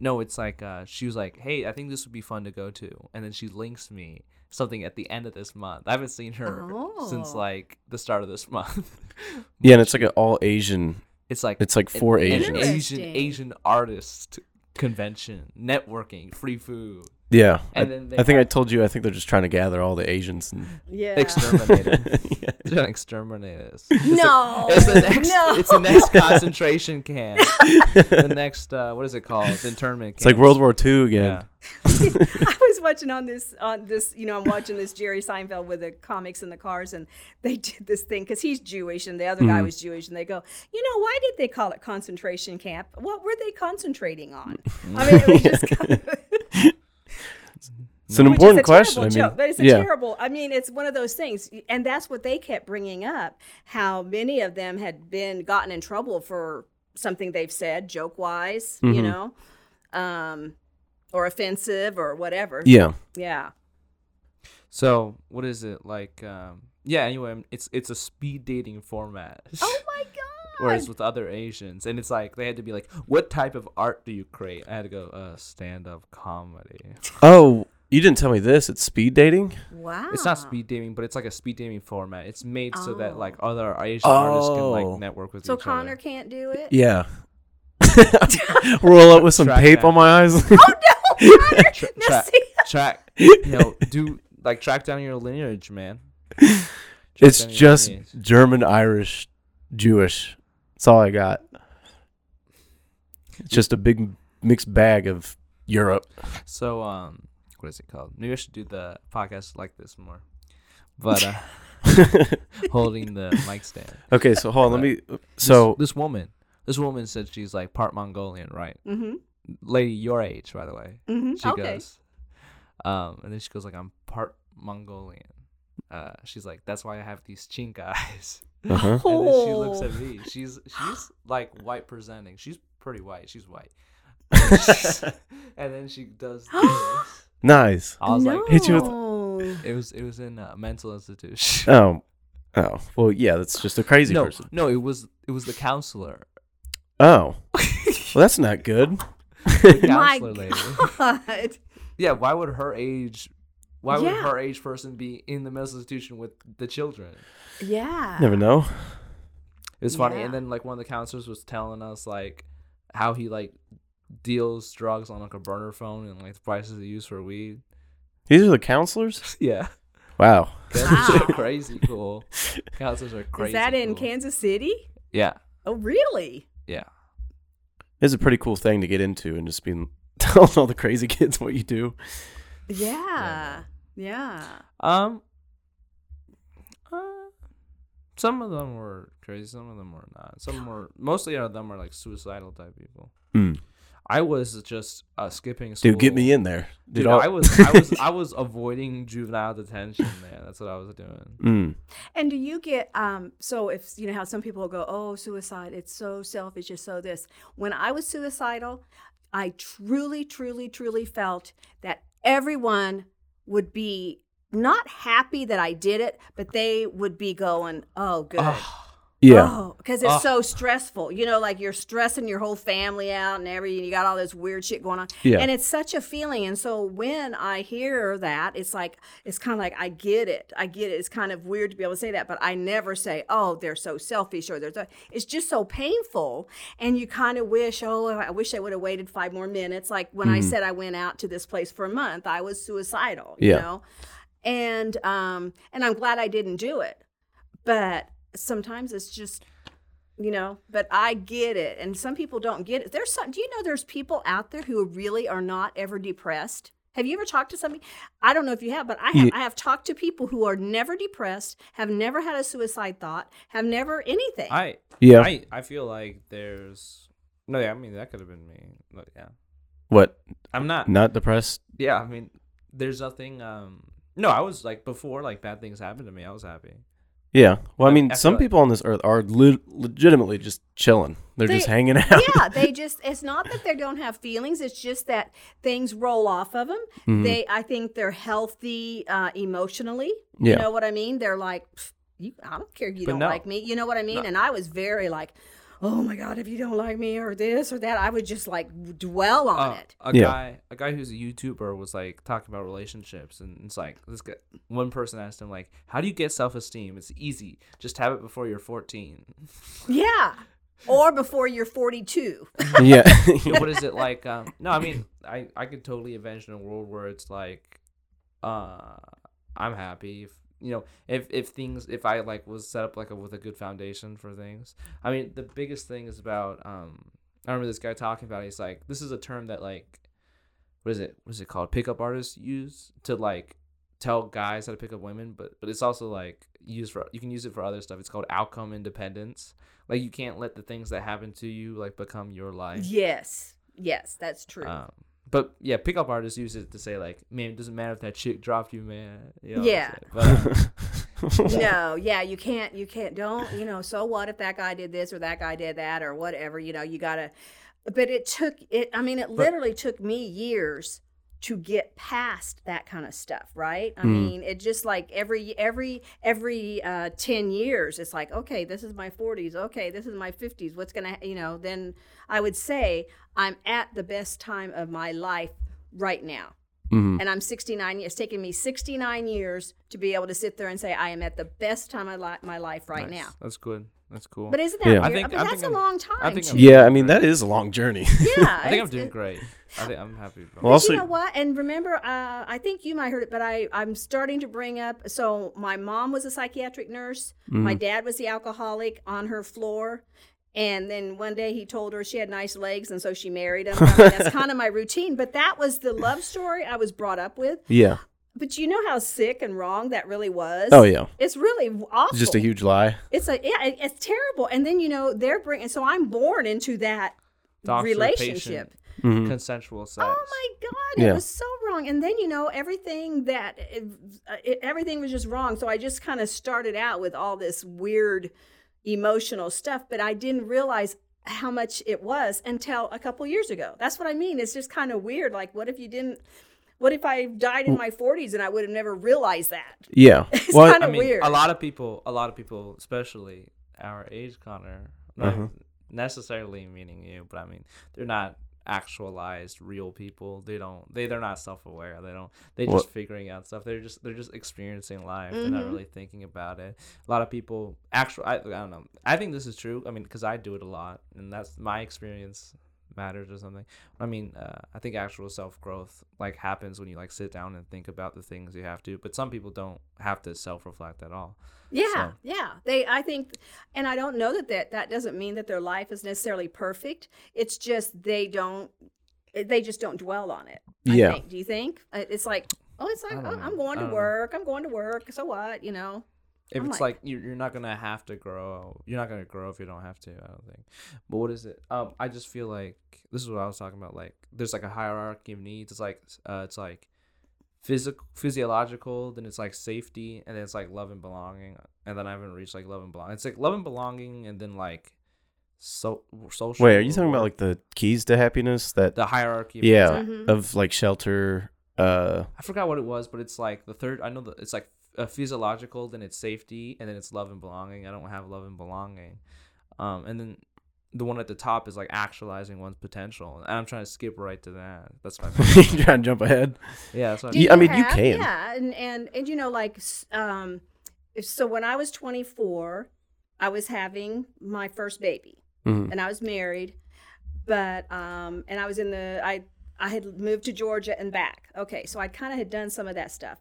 No, it's like uh, she was like, "Hey, I think this would be fun to go to," and then she links me something at the end of this month. I haven't seen her since Oh. like the start of this month. yeah, and it's like an all Asian. It's like It's like an- for an Asians. Asian Asian artist convention, networking, free food, Yeah, I, then they I think I told you. I think they're just trying to gather all the Asians. And Yeah. exterminate them. yeah. They're gonna exterminate us. It's the- No. It's the next. no. It's the next concentration camp. the next. Uh, what is it called? Internment. Camp. It's like World War II again. Yeah. I was watching on this on this, you know, I'm watching this Jerry Seinfeld with the comics in the cars, and they did this thing because he's Jewish and the other Mm-hmm. guy was Jewish, and they go, you know, why did they call it concentration camp? What were they concentrating on? I mean, it was just kind of, It's an which important question. I mean, joke, but it's a yeah, terrible. I mean, it's one of those things, and that's what they kept bringing up. How many of them had been gotten in trouble for something they've said, joke wise, you Mhm. know, um, or offensive or whatever. yeah. Yeah. So what is it like? Um, yeah. Anyway, it's it's a speed dating format. Oh my god. Whereas with other Asians, and it's like they had to be like, "What type of art do you create?" I had to go, "Uh, stand-up comedy." Oh, you didn't tell me this. It's speed dating. Wow. It's not speed dating, but it's like a speed dating format. It's made so that like Oh. other Asian artists can Oh. like network with the other. So each Connor other. can't do it. Yeah. Roll up with some Track tape that. on my eyes. Oh no, Connor! Tra- no, tra- see, track, you know, do like track down your lineage, man. Track it's down your just lineage. German, Irish, Jewish. That's all I got. It's just a big mixed bag of Europe. So, um, what is it called? Maybe I should do the podcast like this more. But uh, holding the mic stand. okay, so hold on. Let me. So this, this woman, this woman said she's like part Mongolian, right? Mm-hmm. Lady your age, by the way. Mm-hmm. She Okay. goes, um, and then she goes like, I'm part Mongolian. Uh, she's like, that's why I have these chink eyes. uh-huh. And then she looks Oh. at me. She's she's like white presenting. She's pretty white. She's white. and she's- and then she does this. nice. I was no. like, Hit you with- it was it was in a mental institution. Oh, oh. Well, yeah. That's just a crazy no, person. no, it was it was the counselor. Oh, well, that's not good. The My counselor lady. God. Yeah, why would her age? Why would Yeah. her age person be in the mental institution with the children? Yeah. Never know. It was funny, Yeah. and then like one of the counselors was telling us like how he like deals drugs on like a burner phone and like the prices they use for weed. These are the counselors. Yeah, Wow. counselors Wow. are crazy cool. Counselors are crazy. Is that in cool. Kansas City? Yeah, Oh, really? yeah. It's a pretty cool thing to get into and just being telling all the crazy kids what you do. Yeah. Yeah. Um, uh, some of them were crazy. Some of them were not. Some were mostly of them are like suicidal type people. Mm. I was just uh, skipping school. Dude, get me in there. Dude, all- I was I was I was avoiding juvenile detention, man. That's what I was doing. Mm. And do you get um so if you know how some people go, "Oh, suicide, it's so selfish, it's so this." When I was suicidal, I truly truly truly felt that everyone would be not happy that I did it, but they would be going, "Oh, good." Yeah. Oh, because it's Oh. so stressful. You know, like you're stressing your whole family out and everything. You got all this weird shit going on. Yeah. And it's such a feeling. And so when I hear that, it's like, it's kind of like, I get it. I get it. It's kind of weird to be able to say that, but I never say, oh, they're so selfish or they're, so, it's just so painful. And you kind of wish, oh, I wish I would have waited five more minutes. Like when I said I went out to this place for a month, I was suicidal, you Yeah. know? And, um, and I'm glad I didn't do it. But sometimes it's just you know but i get it and some people don't get it there's some do you know there's people out there who really are not ever depressed have you ever talked to somebody i don't know if you have but i have Ye- i have talked to people who are never depressed have never had a suicide thought have never anything I Yeah. I I feel like there's no. Yeah, I mean that could have been me. But yeah, what? I'm not. Not depressed? Yeah, I mean, there's nothing. Um, no, I was like before, like bad things happened to me. I was happy. Yeah. Well, I I- mean, I some like- people on this earth are le- legitimately just chilling. They're just hanging out. yeah they just it's not that they don't have feelings it's just that things roll off of them Mhm. they i think they're healthy uh emotionally Yeah. you know what i mean they're like "Pfft, you, i don't care if you But don't no. like me you know what i mean No. and i was very like oh my god if you don't like me or this or that i would just like dwell on Uh, it a Yeah. guy, a guy who's a YouTuber was like talking about relationships, and it's like this guy. One person asked him like, "How do you get self esteem? It's easy. Just have it before you're 14." yeah or before you're 42 yeah. What is it like? Um, no, I mean, I I could totally envision a world where it's like, uh, I'm happy if you know if if things if I like was set up like a, with a good foundation for things. I mean, the biggest thing is about um. I remember this guy talking about. It. He's like, this is a term that like, what is it? What is it called? Pickup artists use to like tell guys how to pick up women, but but it's also like used for you can use it for other stuff. It's called outcome independence. Like you can't let the things that happen to you like become your life. yes yes that's true Um, but yeah, pickup artists use it to say like, man, it doesn't matter if that chick dropped you, man. You know Yeah. saying? But, no, yeah, you can't, you can't, don't, you know, so what if that guy did this or that guy did that or whatever, you know, you gotta, but it took, it, I mean, it literally took me years to get past that kind of stuff, right? I Mm. mean, it just like every, every, every uh, 10 years, it's like, okay, this is my 40s. Okay, this is my 50s. What's gonna, you know, then I would say I'm at the best time of my life right now Mhm. and I'm 69. It's taken me 69 years to be able to sit there and say I am at the best time of li- my life right nice. now. That's good. That's cool. But isn't that Yeah. I think- I mean, I that's think a I'm- long time. I think too. yeah. I mean, that is a long journey. yeah. I think I'm doing great. I think I'm happy. About Well, it. also- you know what? And remember, uh, I think you might heard it, but I, I'm starting to bring up. So my mom was a psychiatric nurse. My Mhm. dad was the alcoholic on her floor. And then one day he told her she had nice legs, and so she married him. I mean, that's kind of my routine. But that was the love story I was brought up with. Yeah. But you know how sick and wrong that really was. Oh yeah. It's really awful. It's just a huge lie. It's a yeah, it- it's terrible. And then you know they're bringing. So I'm born into that Doctor, relationship. patient, Mhm. consensual sex. Oh my god, Yeah. it was so wrong. And then you know everything that it, it, everything was just wrong. So I just kind of started out with all this weird emotional stuff, but I didn't realize how much it was until a couple years ago. That's what I mean. It's just kind of weird. Like, what if you didn't? What if I died in my 40s and I would have never realized that? Yeah. It's Well, kind I of mean, weird. a lot of people, a lot of people, especially our age, Connor, not Uh-huh. necessarily meaning you, but I mean they're not actualized real people. They don't they they're not self aware. They don't they Well- just figuring out stuff. They're just they're just experiencing life. They're not Mhm. really thinking about it. A lot of people actual I, I don't know. I think this is true. I mean cuz I do it a lot and that's my experience matters or something. I mean, uh, I think actual self growth like happens when you like sit down and think about the things you have to. But some people don't have to self reflect at all. Yeah, So- yeah. They, I think, and I don't know that, that that doesn't mean that their life is necessarily perfect. It's just they don't, they just don't dwell on it. I Yeah. think. Do you think Uh, it's like, oh, it's like oh, I'm going to don't know. work. I'm going to work. So what? You know. If I'm it's like- like, you're, you're not gonna have to grow, you're not gonna grow if you don't have to. I don't think. But what is it? Um, I just feel like this is what I was talking about. Like, there's like a hierarchy of needs. It's like, uh, it's like physical, physiological. Then it's like safety, and then it's like love and belonging. And then I haven't reached like love and belonging. It's like love and belonging, and then like so social. Wait, are you talking about like the keys to happiness? That the hierarchy? Of yeah, Mhm. of like shelter. Uh, I forgot what it was, but it's like the third. I know that it's like uh, physiological, then it's safety, and then it's love and belonging. I don't have love and belonging, um, and then the one at the top is like actualizing one's potential, and I'm trying to skip right to that. That's my you trying to jump ahead? yeah. That's what Do Yeah, I mean, you can. Yeah, and and and you know, like, um, so when I was 24, I was having my first baby. Mhm. and I was married, but um, and I was in the I I had moved to Georgia and back. Okay, so I kind of had done some of that stuff,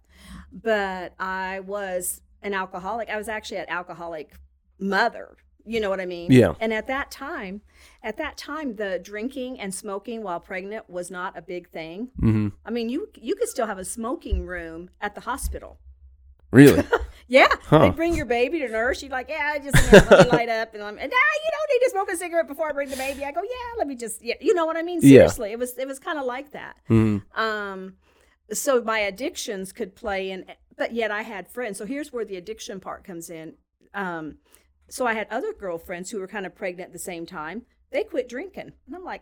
but I was an alcoholic. I was actually an alcoholic mother. You know what I mean? Yeah. And at that time, at that time, the drinking and smoking while pregnant was not a big thing. Mm-hmm. I mean, you you could still have a smoking room at the hospital. Really? Yeah, Huh. they bring your baby to nurse. You're like, yeah, I just you know, let me light up, and I'm, nah, you don't need to smoke a cigarette before I bring the baby. I go, yeah, let me just, yeah, you know what I mean? Yeah. Seriously, it was it was kind of like that. mm-hmm. Um, so my addictions could play in, but yet I had friends. So here's where the addiction part comes in. Um, so I had other girlfriends who were kind of pregnant at the same time. They quit drinking, and I'm like,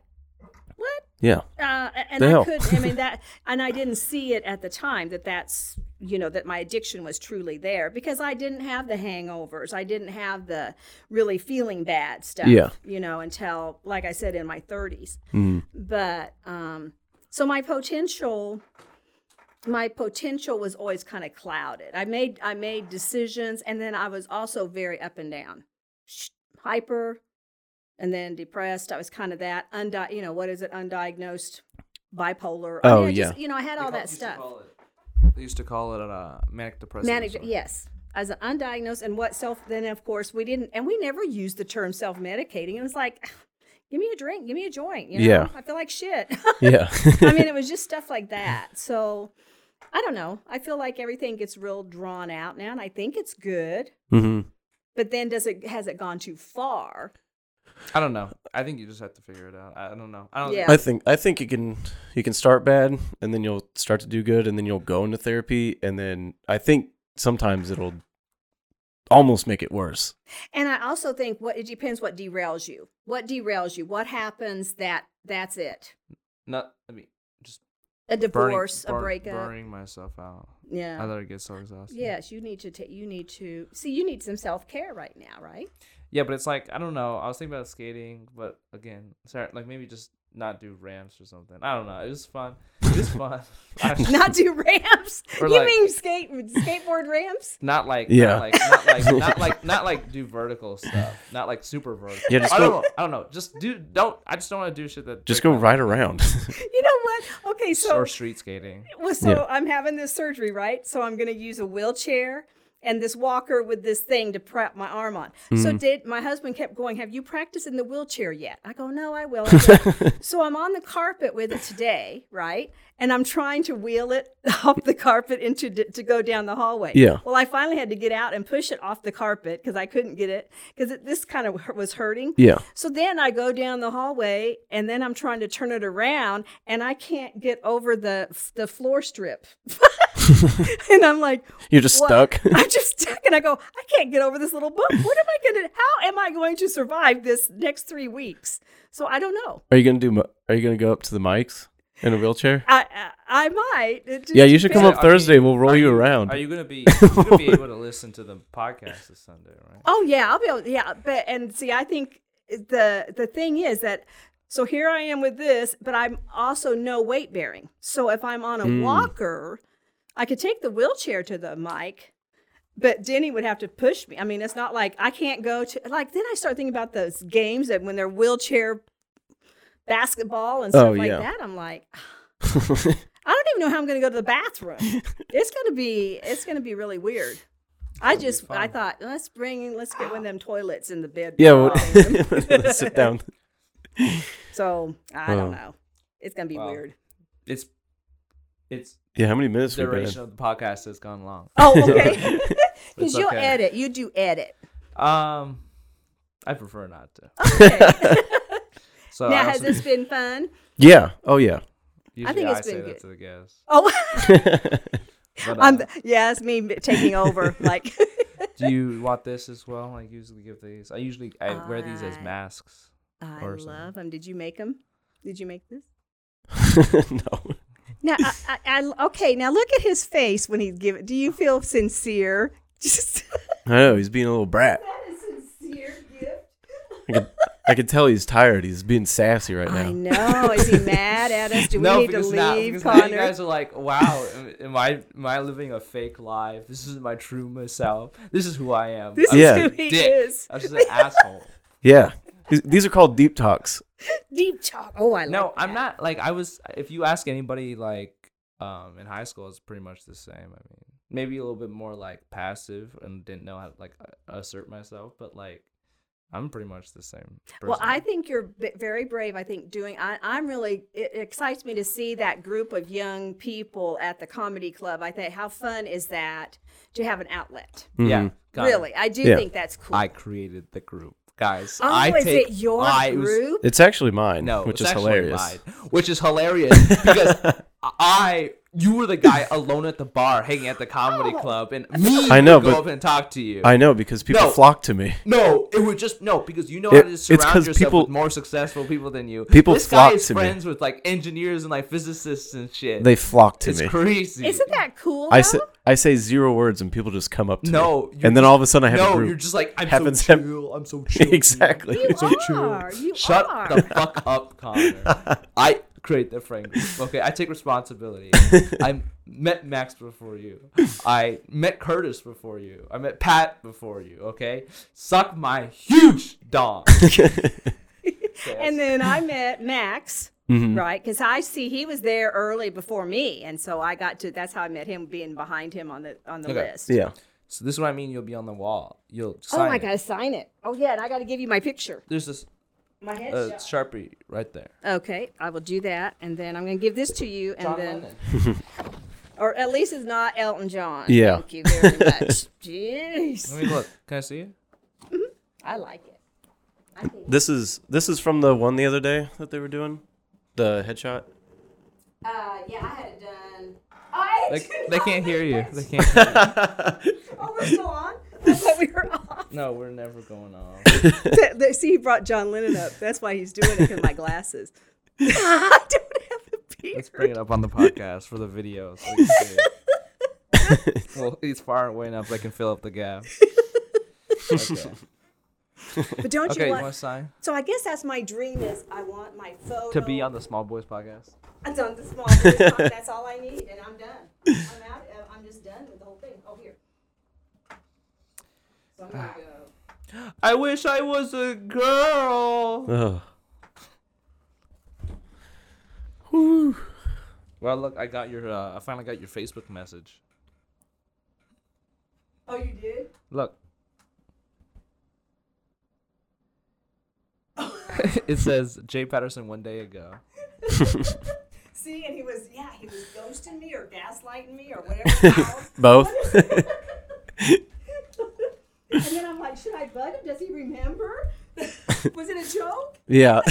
what? Yeah. Uh, and The I hell? could, I mean that, and I didn't see it at the time that that's, you know, that my addiction was truly there because I didn't have the hangovers. I didn't have the really feeling bad stuff, Yeah. you know, until, like I said, in my 30s. Mm-hmm. But, um, so my potential, my potential was always kind of clouded. I made, I made decisions and then I was also very up and down, hyper, and then depressed. I was kind of that undi- you know, what is it? Undiagnosed bipolar. I Oh, I just- yeah. you know, I had all that stuff. They used to call it a manic depressive. Manic, disorder. yes. As an undiagnosed, and what self, then of course we didn't, and we never used the term self medicating. It was like, give me a drink, give me a joint. You know? Yeah. I feel like shit. Yeah. I mean, it was just stuff like that. So I don't know. I feel like everything gets real drawn out now, and I think it's good. mm-hmm. But then does it, has it gone too far? I don't know. I think you just have to figure it out. I don't know. I don't. Yeah. I think I think you can you can start bad and then you'll start to do good and then you'll go into therapy and then I think sometimes it'll almost make it worse. And I also think what it depends what derails you. What derails you? What happens that that's it? Not. I mean, just A burning, divorce, a burn- breakup. burning myself out. Yeah, I Yeah. let it get so exhausted. Yes, you need to take. You need to see. You need some self care right now, right? Yeah, but it's like I don't know. I was thinking about skating, but again, sorry, like maybe just not do ramps or something. I don't know. It was fun. It was fun. Not do ramps. Or you like- mean skate skateboard ramps? not like Yeah. not like not like not like not like do vertical stuff. Not like super vertical. Yeah, just I don't know. I don't know. Just do don't. I just don't want to do shit that Just go my- right around. You know what? Okay, so or street skating. well, so Yeah. I'm having this surgery, right? So I'm going to use a wheelchair and this walker with this thing to prep my arm on. So Mm-hmm. did my husband kept going, "Have you practiced in the wheelchair yet?" I go, "No, I will." So I'm on the carpet with it today, right? And I'm trying to wheel it off the carpet into to go down the hallway. Yeah. Well, I finally had to get out and push it off the carpet because I couldn't get it because this kind of was hurting. yeah. So then I go down the hallway and then I'm trying to turn it around and I can't get over the the floor strip. and I'm like, You're just "What?" stuck. I'm just stuck and I go, I can't get over this little bump. What am I going to how am I going to survive this next 3 weeks? So I don't know. Are you gonna do? mi- Are you gonna go up to the mics in a wheelchair? I I, I might. Yeah, you should come up Are you- Thursday. We'll roll are you around. Are you gonna be? You're gonna be able to listen to the podcast this Sunday, right? Oh yeah, I'll be able. Yeah, but and see, I think the the thing is that so here I am with this, but I'm also no weight bearing. So if I'm on a Mm. walker, I could take the wheelchair to the mic, but Denny would have to push me. I mean, it's not like I can't go to like. Then I start thinking about those games that when they're wheelchair basketball and oh, stuff Oh, like that. I'm like, ah, I don't even know how I'm going to go to the bathroom. it's going to be it's going to be really weird. I It'll be just I thought let's bring let's get one of them toilets in the bed. yeah, well, let's sit down. So I don't Oh. know. It's gonna be Wow. weird. It's it's Yeah, how many minutes we been? duration of the podcast has gone long. Oh, okay. Because you'll okay. edit. You do edit. Um, I prefer not to. Okay. So now I has this been fun? Yeah. Oh yeah. usually think it's say been that good. to the guests. Oh, But, I'm uh, yeah, it's me taking over. Like do you want this as well? I usually give these. I usually I wear these as masks. I Or something. love them. Did you make them? Did you make this? no. Now, I, I, I, okay. Now look at his face when he's giving. Do you feel sincere? Just I know he's being a little brat. that is sincere gift. I could, I could tell he's tired. He's being sassy right now. I know. Is he mad at us? Do we no, need to because now, leave, because now you Connor? guys are like, wow, am, am I am I living a fake life? This isn't my true myself. This is who I am. this I'm Yeah. is just who he dick. is. I'm just an asshole. Yeah. These- These are called deep talks. Deep talk. Oh, I like it. No, like I'm that. not like I was. If you ask anybody like um in high school, it's pretty much the same. I mean, maybe a little bit more like passive and didn't know how to like assert myself, but like I'm pretty much the same. Person. Well, I think you're b- very brave. I think doing. I, I'm really. It excites me to see that group of young people at the comedy club. I think how fun is that to have an outlet. yeah, Mhm. Connor, Really, I do Yeah. think that's cool. I created the group, guys. oh, I is take, it your I was- group? It's actually mine, No, which it's is hilarious. mine, which is hilarious because I, you were the guy alone at the bar, hanging at the comedy Oh. club, and me I know, would go but up and talk to you. I know because people No. flock to me. no, it would just no because you know It- how to it's surround 'cause yourself people- with more successful people than you. People this flock guy is to me. friends with like engineers and like physicists and shit. They flock to it's me. crazy. Isn't that cool? I though? Say I say zero words and people just come up to me. no, And then all of a sudden I have no, a group. you're just like I'm Happens so ev- chill. I'm so chill. Exactly. You I'm so chill. are. You Shut are. the fuck up, Connor. I create the friend group. Okay, I take responsibility. I met Max before you. I met Curtis before you. I met Pat before you. Okay, suck my huge dong. And then I met Max, Mhm. right? Because I see he was there early before me, and so I got to. That's how I met him, being behind him on the on the Okay. list. Yeah. So this is what I mean. You'll be on the wall. You'll Oh, sign I it. gotta sign it. Oh yeah, and I gotta give you my picture, There's this my uh, headshot. sharpie right there. Okay, I will do that, and then I'm gonna give this to you, and John then, or at least it's not Elton John. Yeah. Thank you very much. Jeez, Let me look. Can I see it? I like it. I think. This is this is from the one the other day that they were doing, the headshot. Uh, yeah, I had it done. I They, did they not can't hear you. They can't. Hear you. Oh, we're still on. I thought we were off. No, we're never going off. Th- th- See, he brought John Lennon up. That's why he's doing it because my glasses. I don't have a beard. Let's bring it up on the podcast for the video. So we can see it. well, he's far away enough they can fill up the gap. Okay. But don't Okay, you you want? want sign So I guess that's my dream is I want my photo to be on the Small Boys podcast? I'm done the small. Boys Talk. that's all I need, and I'm done. I'm out. uh, I'm just done with the whole thing. Oh here. So I'm gonna go. I wish I was a girl. Ugh. Whew. Well, look, I got your. Uh, I finally got your Facebook message. Oh, you did? Look. it says Jay Patterson one day ago. See, and he was yeah, he was ghosting me or gaslighting me or whatever. Both. and then I'm like, should I bug him? Does he remember? was it a joke? yeah.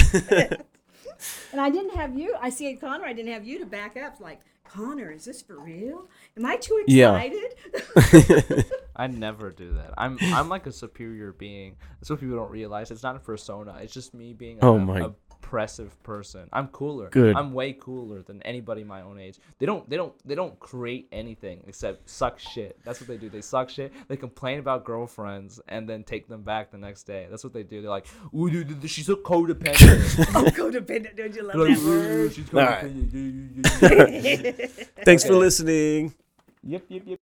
And I didn't have you. I see Connor. I didn't have you to back up. Like Connor, is this for real? Am I too excited? Yeah. Excited? I never do that. I'm I'm like a superior being. That's what people don't realize. It's not a persona. It's just me being a, Oh my a impressive person. I'm cooler. Good. I'm way cooler than anybody my own age. They don't they don't they don't create anything except suck shit. That's what they do. They suck shit. They complain about girlfriends and then take them back the next day. That's what they do. They're like, "Ooh, dude, dude, she's so codependent." oh, codependent. Don't you love like, that word? she's All right. codependent." Thanks for listening. Yep, yep, yep.